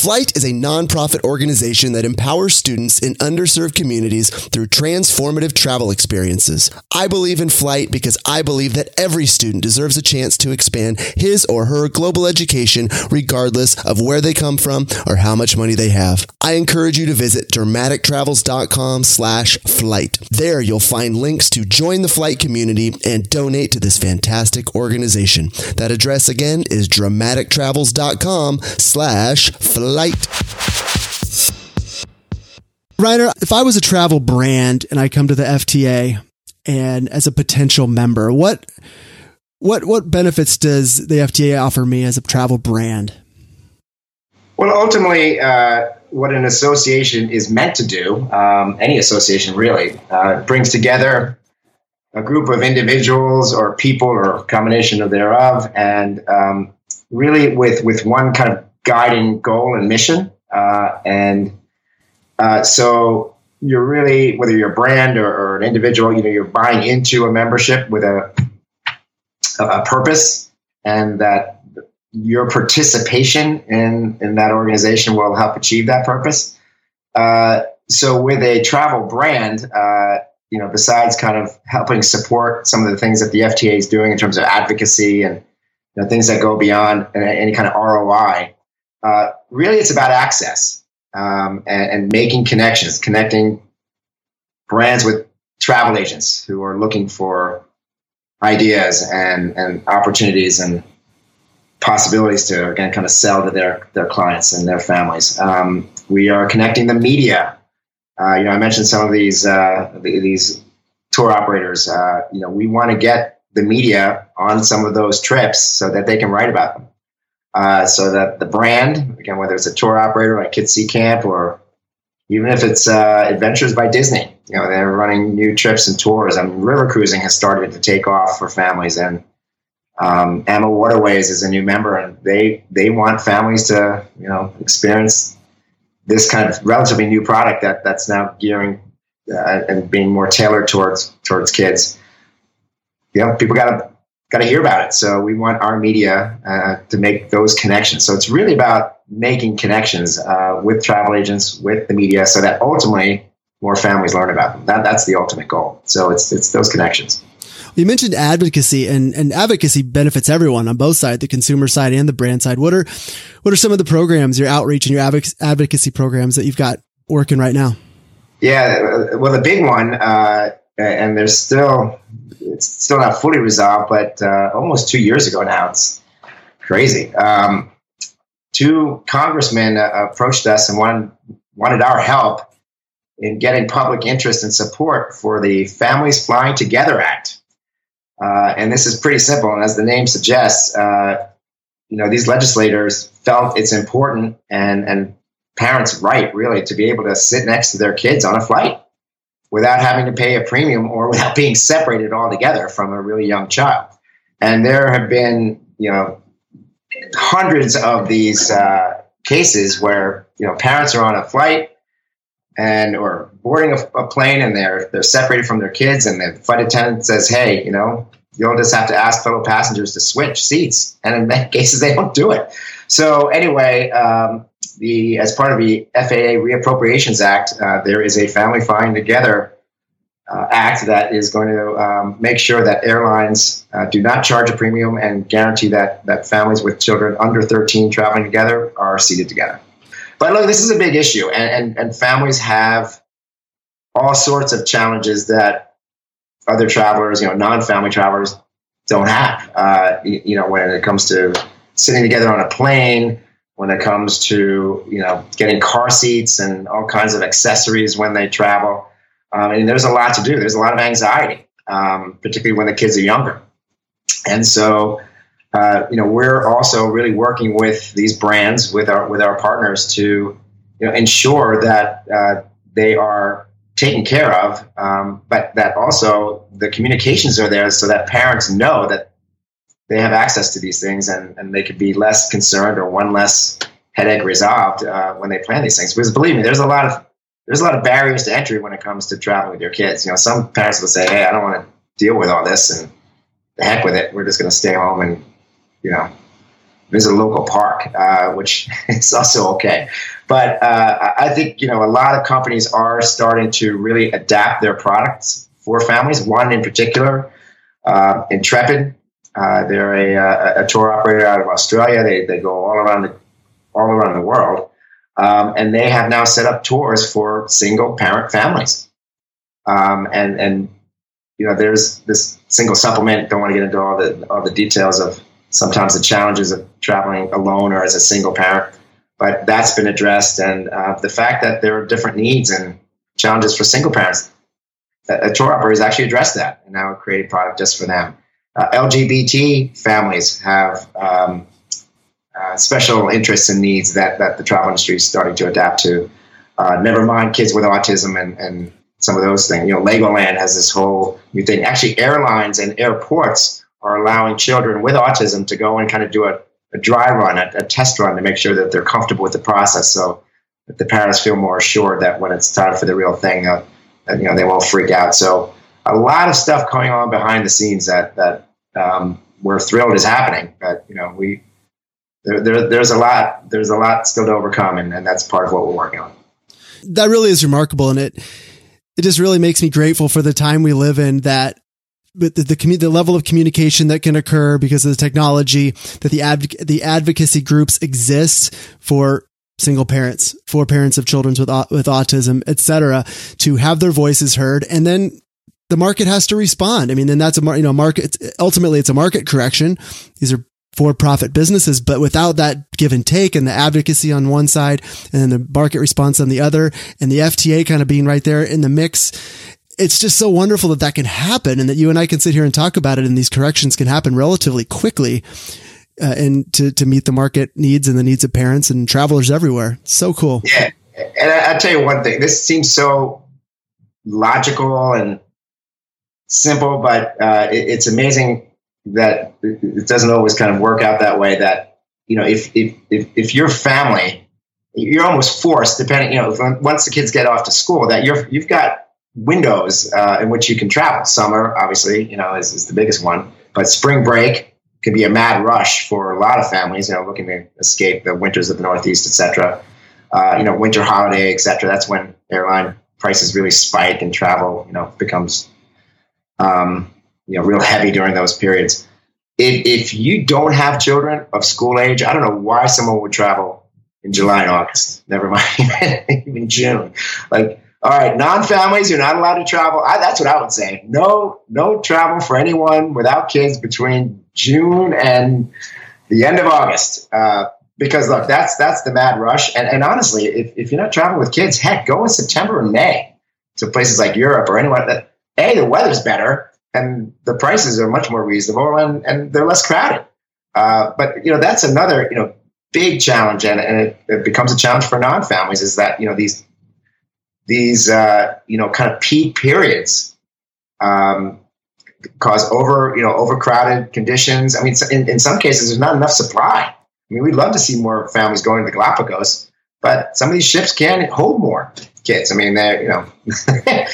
FLYTE is a nonprofit organization that empowers students in underserved communities through transformative travel experiences. I believe in FLYTE because I believe that every student deserves a chance to expand his or her global education regardless of where they come from or how much money they have. I encourage you to visit dramatictravels.com slash flyte. There you'll find links to join the FLYTE community and donate to this fantastic organization. That address again is dramatictravels.com slash flyte light. Rainer, if I was a travel brand and I come to the FTA and as a potential member, what what what benefits does the FTA offer me as a travel brand? Well, ultimately, uh, what an association is meant to do, um, any association really, uh, brings together a group of individuals or people or combination of thereof, and um, really with with one kind of guiding goal and mission. Uh, and uh, so you're really whether you're a brand or, or, an individual, you know, you're buying into a membership with a a purpose, and that your participation in in that organization will help achieve that purpose. Uh, so with a travel brand, uh, you know, besides kind of helping support some of the things that the FTA is doing in terms of advocacy and you know, things that go beyond any kind of ROI, uh, really it's about access um, and, and making connections, connecting brands with travel agents who are looking for ideas and, and opportunities and possibilities to again kind of sell to their their clients and their families. Um, we are connecting the media. Uh, you know, I mentioned some of these uh, these tour operators. Uh, you know, we want to get the media on some of those trips so that they can write about them. Uh, so that the brand, again, whether it's a tour operator like Kids Sea Camp or even if it's uh, Adventures by Disney, you know, they're running new trips and tours. I mean, river cruising has started to take off for families, and um, AmaWaterways is a new member, and they they want families to you know experience this kind of relatively new product that that's now gearing uh, and being more tailored towards towards kids. You know, people got to got to hear about it. So we want our media uh, to make those connections. So it's really about making connections uh, with travel agents, with the media, so that ultimately more families learn about them. That, that's the ultimate goal. So it's it's those connections. You mentioned advocacy and, and advocacy benefits everyone on both sides, the consumer side and the brand side. What are, what are some of the programs, your outreach and your advocacy programs that you've got working right now? Yeah, well, the big one, uh, and there's still, it's still not fully resolved, but uh, almost two years ago now, it's crazy. Um, two congressmen uh, approached us and wanted, wanted our help in getting public interest and support for the Families Flying Together Act. Uh, and this is pretty simple. And as the name suggests, uh, you know, these legislators felt it's important and, and parents' right, really, to be able to sit next to their kids on a flight without having to pay a premium or without [laughs] being separated altogether from a really young child. And there have been, you know, hundreds of these uh, cases where, you know, parents are on a flight and or boarding a, a, plane and they're they're separated from their kids and the flight attendant says hey you know you'll just have to ask fellow passengers to switch seats and in many [laughs] cases they don't do it so anyway um, the as part of the faa reappropriations act uh, there is a family flying together uh, act that is going to um, make sure that airlines uh, do not charge a premium and guarantee that that families with children under 13 traveling together are seated together but look, this is a big issue, and, and, and families have all sorts of challenges that other travelers, you know, non-family travelers don't have. Uh, you, you, know, when it comes to sitting together on a plane, when it comes to you know getting car seats and all kinds of accessories when they travel. Um, and there's a lot to do. There's a lot of anxiety, um, particularly when the kids are younger. And so uh, you know, we're also really working with these brands with our with our partners to you know ensure that uh, they are taken care of, um, but that also the communications are there so that parents know that they have access to these things and, and they could be less concerned or one less headache resolved uh, when they plan these things. Because believe me, there's a lot of there's a lot of barriers to entry when it comes to traveling with your kids. You know, some parents will say, "Hey, I don't want to deal with all this," and the heck with it. We're just going to stay home and you know, visit a local park, uh, which [laughs] is also okay. But uh, I think you know a lot of companies are starting to really adapt their products for families. One in particular, uh, Intrepid. Uh, they're a, a, a, tour operator out of Australia. They, they go all around the all around the world, um, and they have now set up tours for single parent families. Um, and and you know, there's this single supplement. Don't want to get into all the all the details of sometimes the challenges of traveling alone or as a single parent. But that's been addressed, and uh, the fact that there are different needs and challenges for single parents, a, a tour operator has actually addressed that, and now created a product just for them. Uh, LGBT families have um, uh, special interests and needs that, that the travel industry is starting to adapt to. Uh, never mind kids with autism and, and some of those things. You know, Legoland has this whole new thing. Actually, airlines and airports are allowing children with autism to go and kind of do a, a dry run, a, a, test run to make sure that they're comfortable with the process. So that the parents feel more assured that when it's time for the real thing, uh, that, you know, they won't freak out. So a lot of stuff going on behind the scenes that that um, we're thrilled is happening. But you know, we there, there, there's a lot there's a lot still to overcome, and, and that's part of what we're working on. That really is remarkable, and it it just really makes me grateful for the time we live in. That but the, the, the level of communication that can occur because of the technology that the adv- the advocacy groups exist for single parents, for parents of children with with autism, etc., to have their voices heard, and then the market has to respond. I mean, then that's a you know market. Ultimately, it's a market correction. These are for profit businesses, but without that give and take and the advocacy on one side and the market response on the other and the FTA kind of being right there in the mix, it's just so wonderful that that can happen and that you and I can sit here and talk about it and these corrections can happen relatively quickly. Uh, and to, to meet the market needs and the needs of parents and travelers everywhere. So cool. Yeah. And I, will tell you one thing, this seems so logical and simple, but uh, it, it's amazing that it doesn't always kind of work out that way. That you know, if if if, if your family, you're almost forced, depending, you know, once the kids get off to school, that you're you've got windows uh, in which you can travel. Summer, obviously, you know, is, is the biggest one, but spring break can be a mad rush for a lot of families. You know, looking to escape the winters of the Northeast, etc. Uh, you know, winter holiday, etc. That's when airline prices really spike and travel, you know, becomes um, you know, real heavy during those periods. If, if you don't have children of school age, I don't know why someone would travel in July and August. Never mind [laughs] even June. Like, all right, non-families, you're not allowed to travel. I, that's what I would say. No, no travel for anyone without kids between June and the end of August. Uh, because look, that's that's the mad rush. And, and honestly, if, if you're not traveling with kids, heck, go in September and May to places like Europe or anywhere that a the weather's better and the prices are much more reasonable and, and they're less crowded. Uh, but you know that's another you know big challenge, and, and it, it, becomes a challenge for non-families is that you know these these uh, you know kind of peak periods um, cause over you know overcrowded conditions. I mean, in, in some cases, there's not enough supply. I mean, we'd love to see more families going to the Galapagos, but some of these ships can't hold more kids. I mean, they're, you know, [laughs]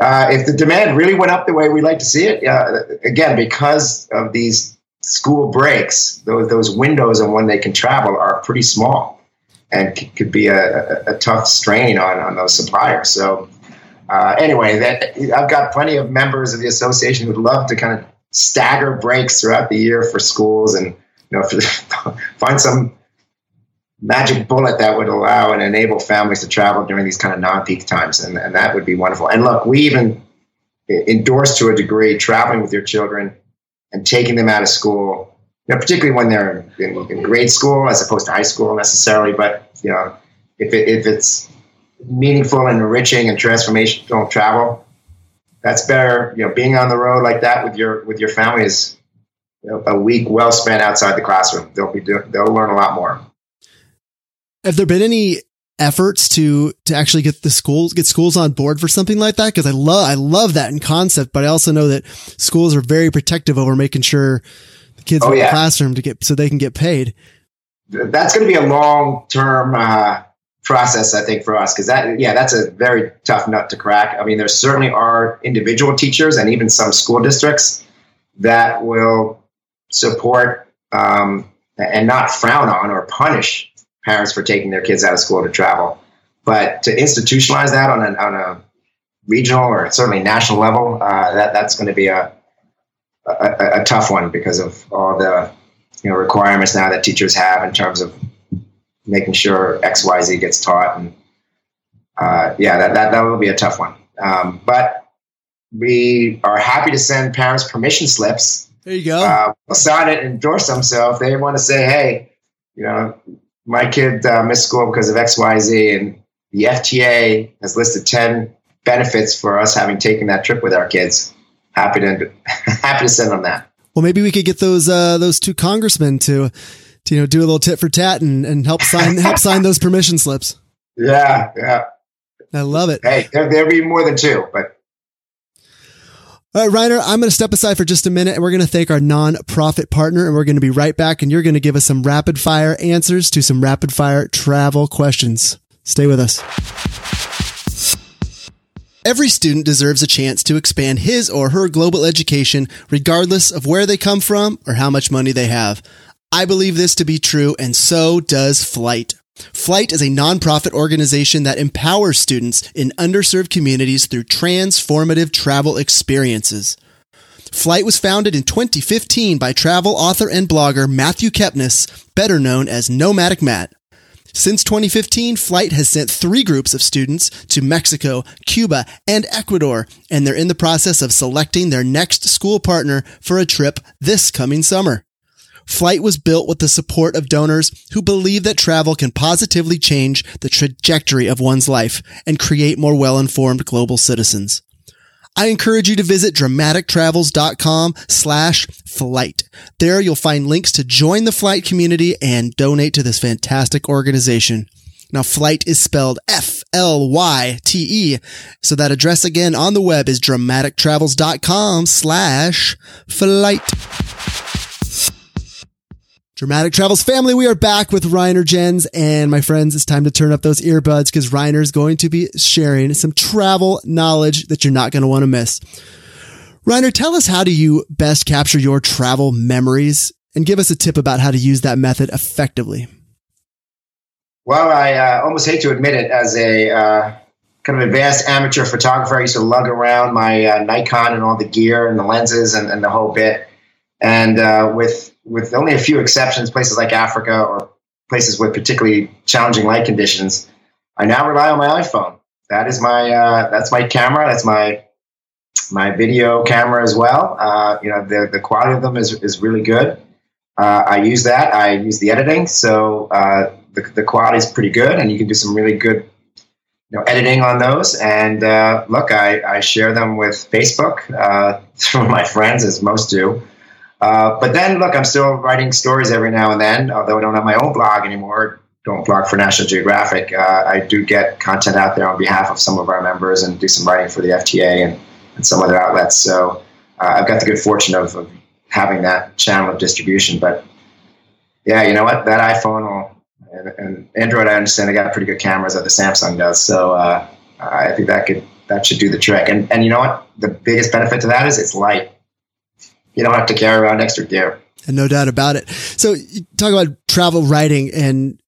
uh, if the demand really went up the way we like to see it, uh, again, because of these school breaks, those, those windows on when they can travel are pretty small and c- could be a, a, a, tough strain on, on those suppliers. So, uh, anyway, that I've got plenty of members of the association who'd love to kind of stagger breaks throughout the year for schools and you know [laughs] find some magic bullet that would allow and enable families to travel during these kind of non-peak times and, and that would be wonderful. And look we even endorse to a degree traveling with your children and taking them out of school you know, particularly when they're in, in, grade school as opposed to high school necessarily but you know if, it, if it's meaningful and enriching and transformational travel that's better. You know being on the road like that with your with your family is you know, a week well spent outside the classroom. They'll be do, they'll learn a lot more have there been any efforts to to actually get the schools get schools on board for something like that? Because i love i love that in concept but i also know that schools are very protective over making sure the kids oh, in yeah. the classroom to get so they can get paid. That's going to be a long term uh, process i think for us because that yeah that's a very tough nut to crack. I mean there certainly are individual teachers and even some school districts that will support um, and not frown on or punish parents for taking their kids out of school to travel. But to institutionalize that on a, on a regional or certainly national level, uh, that that's going to be a, a, a tough one because of all the you know requirements now that teachers have in terms of making sure X Y Z gets taught and uh, yeah, that, that that will be a tough one. Um, but we are happy to send parents permission slips. There you go. Uh, we'll sign it and endorse them. So if they want to say, hey, you know, my kid uh, missed school because of XYZ, and the FTA has listed 10 benefits for us having taken that trip with our kids. Happy to [laughs] happy to send them that. Well, maybe we could get those uh, those two congressmen to, to you know do a little tit for tat and, and help sign help [laughs] sign those permission slips. Yeah, yeah. I love it. Hey, there, there'll be more than two, but all right, Rainer, I'm going to step aside for just a minute and we're going to thank our non-profit partner and we're going to be right back and you're going to give us some rapid fire answers to some rapid fire travel questions. Stay with us. Every student deserves a chance to expand his or her global education, regardless of where they come from or how much money they have. I believe this to be true, and so does FLYTE. FLYTE is a nonprofit organization that empowers students in underserved communities through transformative travel experiences. FLYTE was founded in 2015 by travel author and blogger Matthew Kepnes, better known as Nomadic Matt. Since 2015, FLYTE has sent three groups of students to Mexico, Cuba, and Ecuador, and they're in the process of selecting their next school partner for a trip this coming summer. FLYTE was built with the support of donors who believe that travel can positively change the trajectory of one's life and create more well-informed global citizens. I encourage you to visit dramatictravels.com slash flyte. There you'll find links to join the FLYTE community and donate to this fantastic organization. Now, FLYTE is spelled F-L-Y-T-E. So that address again on the web is dramatictravels.com slash flyte. Dramatic Travels family, we are back with Rainer Jenss and my friends. It's time to turn up those earbuds because Rainer is going to be sharing some travel knowledge that you're not going to want to miss. Rainer, tell us how do you best capture your travel memories and give us a tip about how to use that method effectively. Well, I uh, almost hate to admit it as a uh, kind of advanced amateur photographer. I used to lug around my uh, Nikon and all the gear and the lenses and, and the whole bit. And uh, with with only a few exceptions, places like Africa or places with particularly challenging light conditions, I now rely on my iPhone. That is my uh, that's my camera. That's my my video camera as well. Uh, you know, the the quality of them is is really good. Uh, I use that. I use the editing, so uh, the the quality is pretty good, and you can do some really good you know editing on those. And uh, look, I I share them with Facebook uh, [laughs] through my friends, as most do. Uh, but then, look, I'm still writing stories every now and then, although I don't have my own blog anymore. Don't blog for National Geographic. Uh, I do get content out there on behalf of some of our members and do some writing for the FTA and, and some other outlets. So uh, I've got the good fortune of, of, having that channel of distribution. But yeah, you know what? That iPhone will, and, and Android, I understand they got pretty good cameras that the Samsung does. So uh, I think that could that should do the trick. And and you know what? The biggest benefit to that is it's light you don't have to carry around extra gear. And no doubt about it. So you talk about travel writing and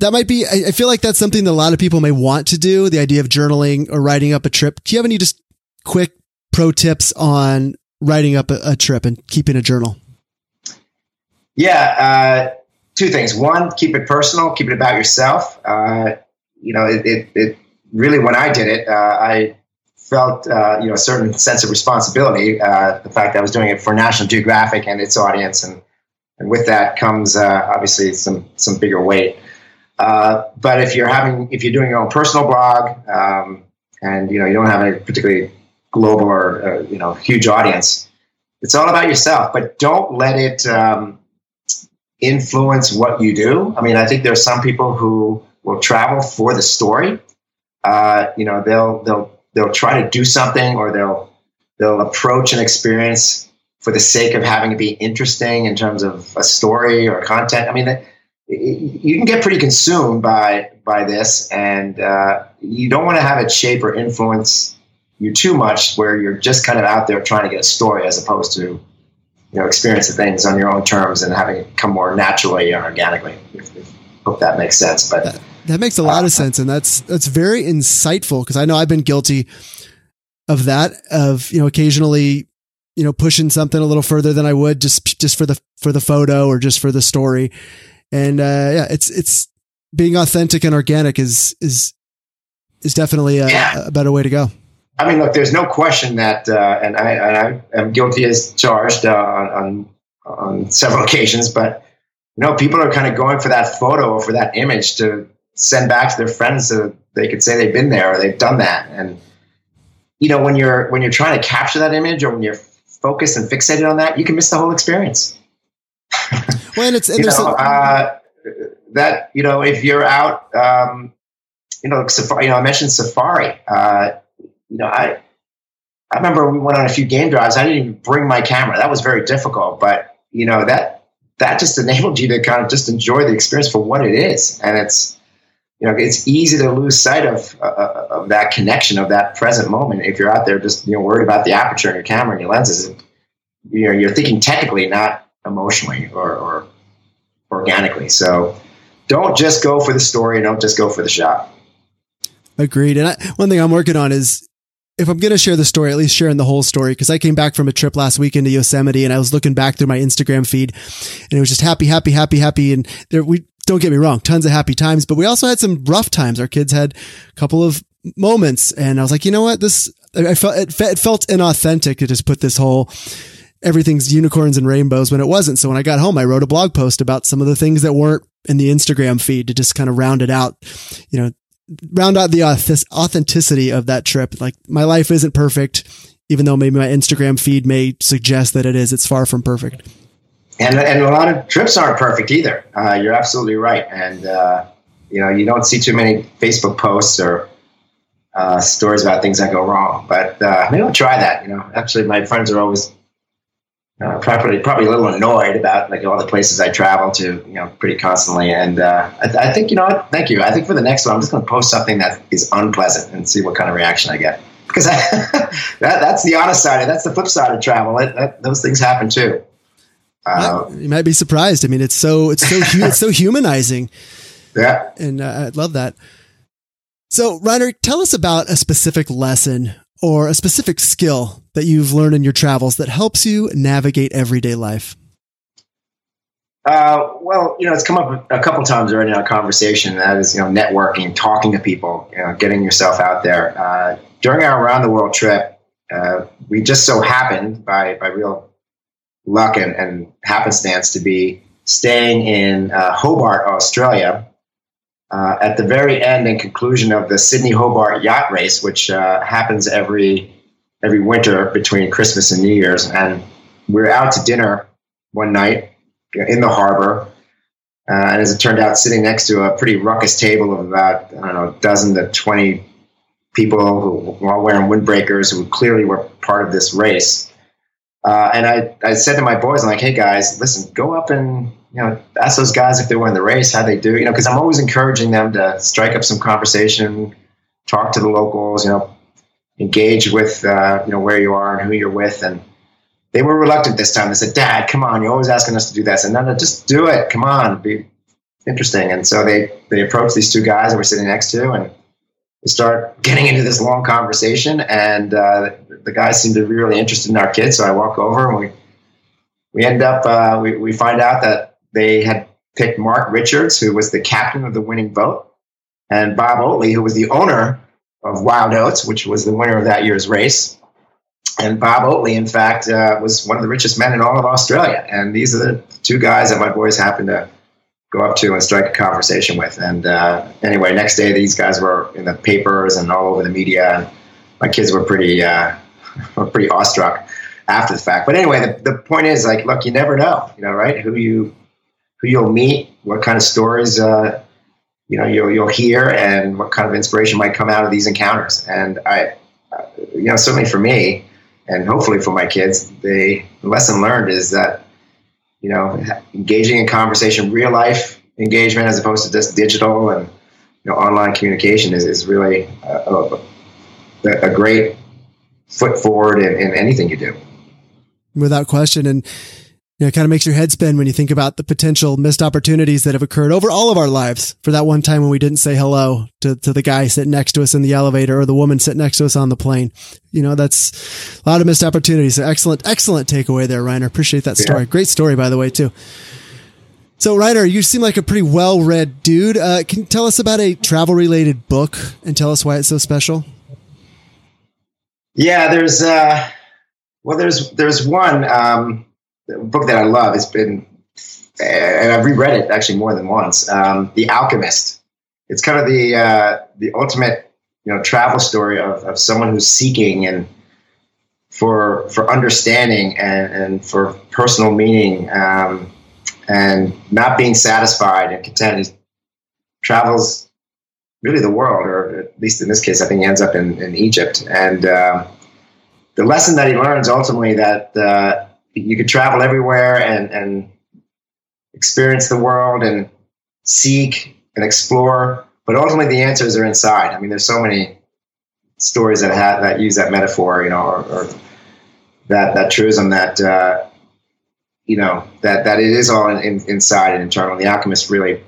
that might be, I feel like that's something that a lot of people may want to do. The idea of journaling or writing up a trip. Do you have any just quick pro tips on writing up a, a trip and keeping a journal? Yeah. Uh, two things. One, keep it personal, keep it about yourself. Uh, you know, it, it, it, really, when I did it, uh, I felt uh, you know a certain sense of responsibility. Uh, the fact that I was doing it for National Geographic and its audience, and and with that comes uh, obviously some some bigger weight. Uh, but if you're having if you're doing your own personal blog, um, and you know you don't have a particularly global or uh, you know huge audience, it's all about yourself. But don't let it um, influence what you do. I mean, I think there are some people who will travel for the story. Uh, you know, they'll they'll they'll try to do something or they'll they'll approach an experience for the sake of having it be interesting in terms of a story or content. I mean, you can get pretty consumed by by this, and uh, you don't want to have it shape or influence you too much, where you're just kind of out there trying to get a story as opposed to you know experiencing things on your own terms and having it come more naturally and organically. Hope that makes sense, but. That makes a lot of sense, and that's that's very insightful because I know I've been guilty of that. Of you know, occasionally, you know, pushing something a little further than I would just just for the for the photo or just for the story. And uh, yeah, it's it's being authentic and organic is is is definitely a, yeah. a better way to go. I mean, look, there's no question that, uh, and I, and I am guilty as charged uh, on, on, on several [laughs] occasions, but you know, people are kind of going for that photo or for that image to send back to their friends so they could say they've been there or they've done that. And you know, when you're when you're trying to capture that image or when you're focused and fixated on that, you can miss the whole experience. [laughs] well, and it's and [laughs] you know, uh, that you know if you're out, um, you know, safari. You know, I mentioned safari. Uh, you know, I I remember we went on a few game drives. I didn't even bring my camera. That was very difficult, but you know that that just enabled you to kind of just enjoy the experience for what it is, and it's you know, it's easy to lose sight of uh, of that connection of that present moment if you're out there just you know worried about the aperture in your camera and your lenses. And, you know, you're thinking technically, not emotionally or, or organically. So don't just go for the story. Don't just go for the shot. Agreed. And I, one thing I'm working on is if I'm going to share the story, at least sharing the whole story, because I came back from a trip last weekend to Yosemite and I was looking back through my Instagram feed and it was just happy, happy, happy, happy. And there, we don't get me wrong, tons of happy times, but we also had some rough times. Our kids had a couple of moments and I was like, you know what? This, I felt, it, it felt inauthentic to just put this whole, everything's unicorns and rainbows when it wasn't. So when I got home, I wrote a blog post about some of the things that weren't in the Instagram feed to just kind of round it out, you know, round out the authenticity of that trip. Like my life isn't perfect, even though maybe my Instagram feed may suggest that it is. It's far from perfect. And, and a lot of trips aren't perfect either. Uh, you're absolutely right. And, uh, you know, you don't see too many Facebook posts or uh, stories about things that go wrong. But uh, maybe I'll try that. You know, actually, my friends are always uh, probably probably a little annoyed about like all the places I travel to, you know, pretty constantly. And uh, I, th- I, think you know what? Thank you. I think for the next one, I'm just going to post something that is unpleasant and see what kind of reaction I get. Because [laughs] that, that's the honest side. That's the flip side of travel. It, that, those things happen too. Uh, you might be surprised. I mean, it's so it's so hu- it's so [laughs] humanizing. Yeah, and uh, I love that. So, Rainer, tell us about a specific lesson or a specific skill that you've learned in your travels that helps you navigate everyday life? Uh, well, you know, it's come up a couple times already in our conversation. That is, you know, networking, talking to people, you know, getting yourself out there. Uh, during our around the world trip, uh, we just so happened by by real luck and, and happenstance to be staying in uh, Hobart, Australia, uh, at the very end and conclusion of the Sydney Hobart Yacht Race, which uh, happens every every winter between Christmas and New Year's. And we were out to dinner one night in the harbor. Uh, and as it turned out, sitting next to a pretty ruckus table of about, I don't know, a dozen to 20 people who were all wearing windbreakers who clearly were part of this race. Uh, and I, I said to my boys, I'm like, hey guys, listen, go up and you know ask those guys if they were in the race, how they do, you know, because I'm always encouraging them to strike up some conversation, talk to the locals, you know, engage with uh, you know where you are and who you're with and they were reluctant this time. They said dad come on you're always asking us to do this. And no no just do it. Come on. Be interesting. And so they they approached these two guys that we're sitting next to and we start getting into this long conversation and uh, the guys seem to be really interested in our kids so i walk over and we we end up uh, we, we find out that they had picked mark richards who was the captain of the winning boat and bob oatley who was the owner of Wild Oats, which was the winner of that year's race. And Bob Oatley, in fact, uh, was one of the richest men in all of Australia. And these are the two guys that my boys happened to go up to and strike a conversation with. And uh, anyway, next day these guys were in the papers and all over the media. And my kids were pretty uh, [laughs] were pretty awestruck after the fact. But anyway, the, the point is like, look, you never know, you know, right? Who you who you'll meet, what kind of stories uh, you know you'll, you'll hear and what kind of inspiration might come out of these encounters and i uh, you know certainly for me and hopefully for my kids the lesson learned is that you know engaging in conversation real life engagement as opposed to just digital and you know online communication is, is really a, a, a great foot forward in, in anything you do. Without question. And you know, it kind of makes your head spin when you think about the potential missed opportunities that have occurred over all of our lives for that one time when we didn't say hello to, to the guy sitting next to us in the elevator or the woman sitting next to us on the plane. You know, that's a lot of missed opportunities. So excellent, excellent takeaway there, Rainer. Appreciate that story. Yeah. Great story, by the way, too. So, Rainer, you seem like a pretty well read dude. Uh, can you tell us about a travel related book and tell us why it's so special? Yeah, there's, uh, well, there's, there's one, um, book that I love. It's been, and I've reread it actually more than once. Um, the Alchemist. It's kind of the uh, the ultimate you know travel story of, of someone who's seeking and for for understanding and, and for personal meaning um, and not being satisfied and content. He travels really the world, or at least in this case, I think he ends up in, in Egypt. And uh, the lesson that he learns ultimately that uh, you could travel everywhere and, and experience the world and seek and explore but ultimately the answers are inside. I mean, there's so many stories that have that use that metaphor, you know, or, or that that truism that uh, you know that that it is all in, in, inside and internal. The Alchemist really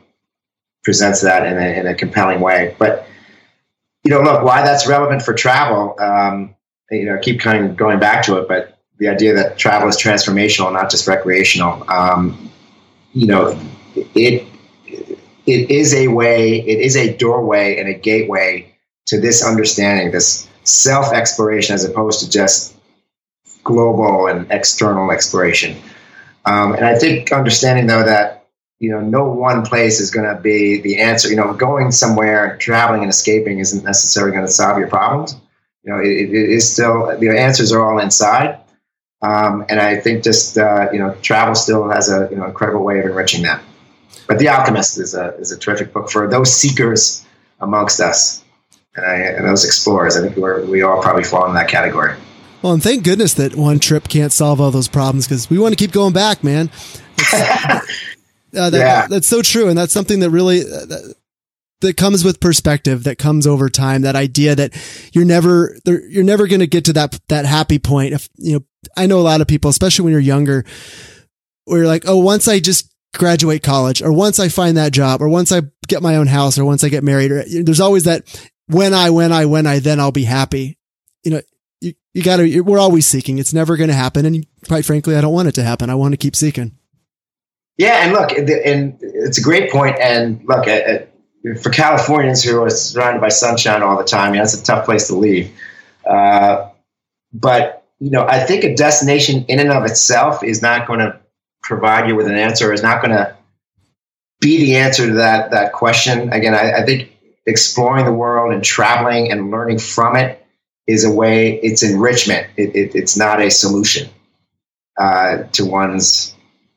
presents that in a, in a compelling way. But you know, look, why that's relevant for travel. Um, you know, keep kind of going back to it, but the idea that travel is transformational, not just recreational. Um, you know, it it is a way, it is a doorway and a gateway to this understanding, this self exploration, as opposed to just global and external exploration. Um, and I think understanding though that you know no one place is going to be the answer. You know, going somewhere, traveling and escaping isn't necessarily going to solve your problems. You know, it, it is still the answers are all inside. Um, and I think just uh, you know, travel still has a you know incredible way of enriching that. But The Alchemist is a is a terrific book for those seekers amongst us, and, I, and those explorers. I think we we all probably fall in that category. Well, and thank goodness that one trip can't solve all those problems because we want to keep going back, man. [laughs] uh, that, yeah. that's so true, and that's something that really uh, that, that comes with perspective, that comes over time. That idea that you're never you're never going to get to that that happy point. If you know, I know a lot of people, especially when you're younger, where you're like, oh, once I just graduate college, or once I find that job, or once I get my own house, or once I get married, or there's always that when I, when I, when I, then I'll be happy. You know, you, you gotta, we're always seeking. It's never going to happen. And quite frankly, I don't want it to happen. I want to keep seeking. Yeah. And look, and it's a great point. And look, for Californians who are surrounded by sunshine all the time, yeah, it's a tough place to leave. Uh, but, you know, I think a destination in and of itself is not going to provide you with an answer, is not going to be the answer to that, that question. Again, I, I think exploring the world and traveling and learning from it is a way it's enrichment it, it, it's not a solution uh, to one's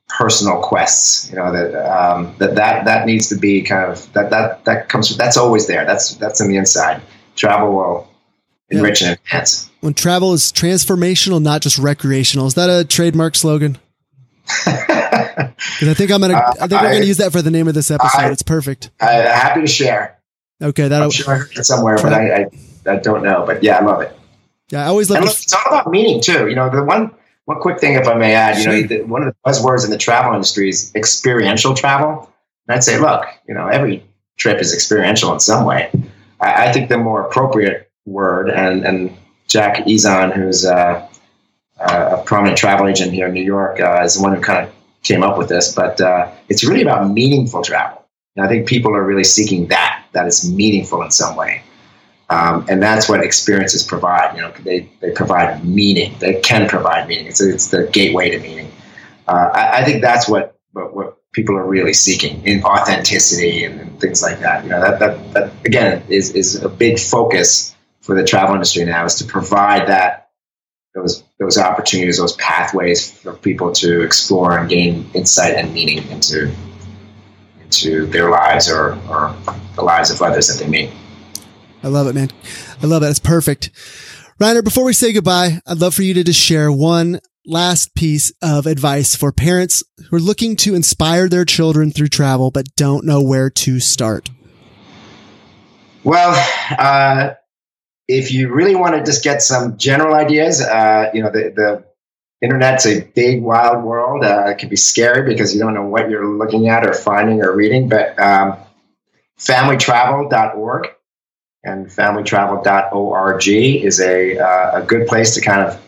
personal quests you know that, um, that that that needs to be kind of that that that comes that's always there that's that's in the inside travel will enrich yeah. and enhance when travel is transformational not just recreational is that a trademark slogan [laughs] because I think I'm gonna. Uh, I think we're gonna use that for the name of this episode. I, it's perfect. I, happy to share. Okay, that I'm sure I heard it somewhere, but I, I, I don't know. But yeah, I love it. Yeah, I always love. it. it's all about meaning too. You know, the one one quick thing, if I may add, you know, the, one of the buzzwords in the travel industry is experiential travel. And I'd say, look, you know, every trip is experiential in some way. I, I think the more appropriate word, and and Jack Ezon, who's uh, uh, a prominent travel agent here in New York, uh, is the one who kind of came up with this. But uh, it's really about meaningful travel. And I think people are really seeking that, that is meaningful in some way. Um, and that's what experiences provide. You know, they, they provide meaning. They can provide meaning. It's, it's the gateway to meaning. Uh, I, I, think that's what, what, what people are really seeking in authenticity and, and, things like that. You know, that, that, that again is, is a big focus for the travel industry now is to provide that those those opportunities, those pathways for people to explore and gain insight and meaning into into their lives or, or the lives of others that they meet. I love it, man. I love it. It's perfect. Rainer, before we say goodbye, I'd love for you to just share one last piece of advice for parents who are looking to inspire their children through travel but don't know where to start. Well, uh, if you really want to just get some general ideas, uh, you know, the, the internet's a big, wild world. Uh, it can be scary because you don't know what you're looking at or finding or reading. But um, familytravel.org and familytravel.org is a, uh, a good place to kind of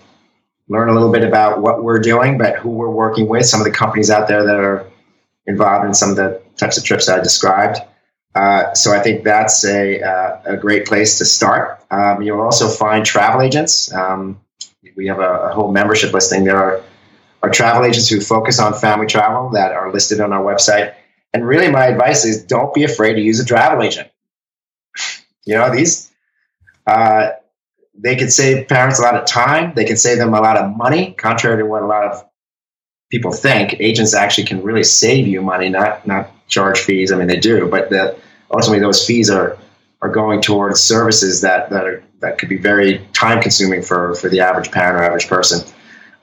learn a little bit about what we're doing, but who we're working with, some of the companies out there that are involved in some of the types of trips that I described. Uh, so I think that's a, uh, a great place to start. Um, you'll also find travel agents. Um, we have a, a, whole membership listing. There are, are travel agents who focus on family travel that are listed on our website. And really, my advice is don't be afraid to use a travel agent. You know, these, uh, they can save parents a lot of time. They can save them a lot of money, contrary to what a lot of people think. Agents actually can really save you money, not not charge fees. I mean, they do, but the, ultimately those fees are are going towards services that that are that could be very time consuming for for the average parent or average person.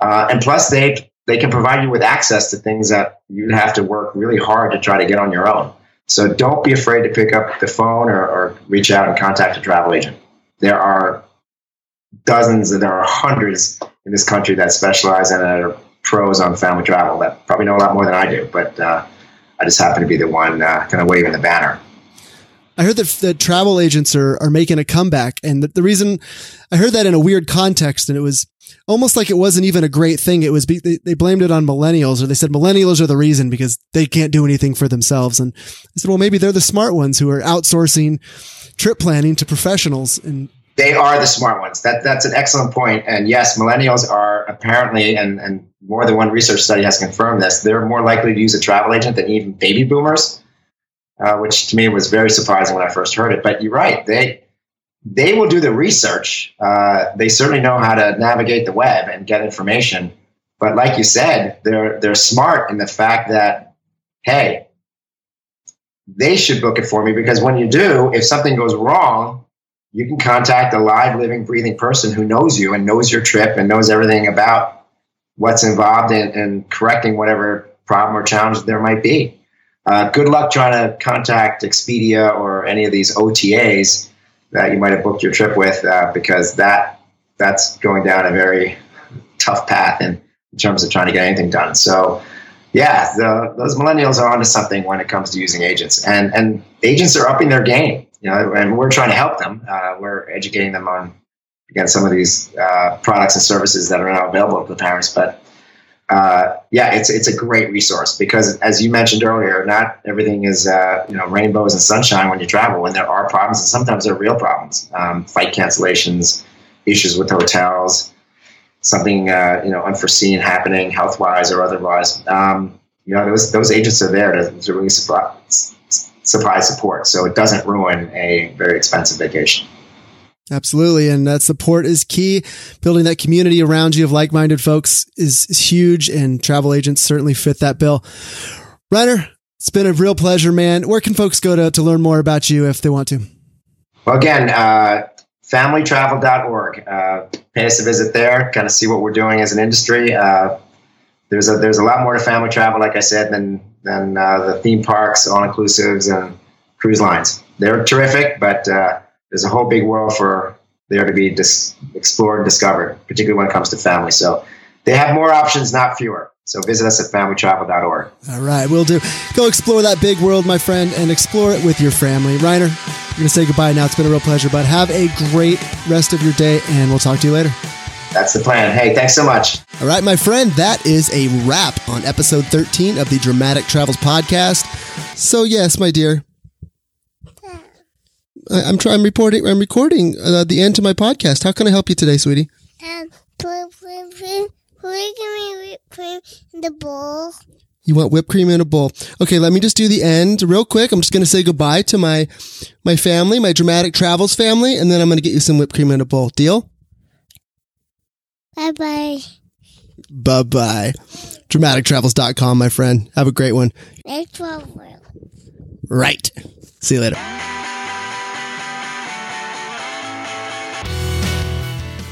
Uh, and plus, they they can provide you with access to things that you'd have to work really hard to try to get on your own. So don't be afraid to pick up the phone or, or reach out and contact a travel agent. There are dozens and there are hundreds in this country that specialize and are pros on family travel that probably know a lot more than I do, but uh, I just happen to be the one uh, kind of waving the banner. I heard that the travel agents are, are making a comeback. And the, the, reason I heard that in a weird context, and it was almost like it wasn't even a great thing. It was, be, they, they blamed it on millennials or they said millennials are the reason because they can't do anything for themselves. And I said, well, maybe they're the smart ones who are outsourcing trip planning to professionals. And they are the smart ones. That that's an excellent point. And yes, millennials are apparently, and and more than one research study has confirmed this. They're more likely to use a travel agent than even baby boomers, uh, which to me was very surprising when I first heard it. But you're right. They they will do the research. Uh, they certainly know how to navigate the web and get information. But like you said, they're they're smart in the fact that hey, they should book it for me because when you do, if something goes wrong you can contact a live, living, breathing person who knows you and knows your trip and knows everything about what's involved in, in correcting whatever problem or challenge there might be. Uh, good luck trying to contact Expedia or any of these OTAs that you might have booked your trip with, uh, because that that's going down a very tough path in, in terms of trying to get anything done. So, yeah, the, those millennials are onto something when it comes to using agents, and and agents are upping their game you know, and we're trying to help them. Uh, we're educating them on again some of these uh, products and services that are now available to the parents. But uh, yeah, it's it's a great resource because, as you mentioned earlier, not everything is uh, you know rainbows and sunshine when you travel. When there are problems, and sometimes they're real problems, um, flight cancellations, issues with hotels, something uh, you know unforeseen happening health wise or otherwise. Um, you know, those those agents are there to, to really support supply support so it doesn't ruin a very expensive vacation. Absolutely. And that support is key. Building that community around you of like minded folks is, is, huge, and travel agents certainly fit that bill. Rainer, it's been a real pleasure, man. Where can folks go to, to learn more about you if they want to? Well, again, uh, familytravel.org. Uh, pay us a visit there, kind of see what we're doing as an industry. Uh, there's a there's a lot more to family travel, like I said, than than uh, the theme parks, all inclusives, and cruise lines. They're terrific, but uh, there's a whole big world for there to be dis- explored and discovered, particularly when it comes to family. So they have more options, not fewer. So visit us at familytravel.org. All right, we'll do. Go explore that big world, my friend, and explore it with your family. Rainer, we're going to say goodbye now. It's been a real pleasure, but have a great rest of your day, and we'll talk to you later. That's the plan. Hey, thanks so much. All right, my friend, that is a wrap on episode 13 of the Dramatic Travels podcast. So, yes, my dear, I, am trying. I'm reporting. I'm recording uh, the end to my podcast. How can I help you today, sweetie? Um, please, please give me whipped cream in the bowl. You want whipped cream in a bowl? Okay, let me just do the end real quick. I'm just going to say goodbye to my my family, my Dramatic Travels family, and then I'm going to get you some whipped cream in a bowl. Deal? Bye bye. Bye bye. DramaticTravels.com, my friend. Have a great one. Right. See you later.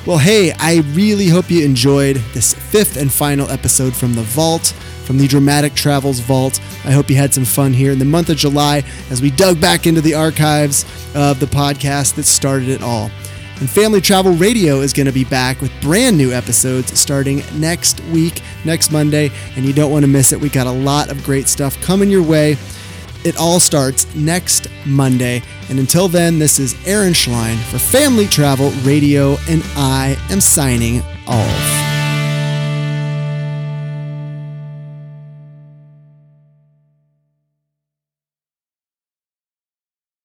Well, hey, I really hope you enjoyed this fifth and final episode from the Vault, from the Dramatic Travels Vault. I hope you had some fun here in the month of July as we dug back into the archives of the podcast that started it all. And Family Travel Radio is going to be back with brand new episodes starting next week, next Monday, and you don't want to miss it. We got a lot of great stuff coming your way. It all starts next Monday. And until then, this is Aaron Schlein for Family Travel Radio, and I am signing off.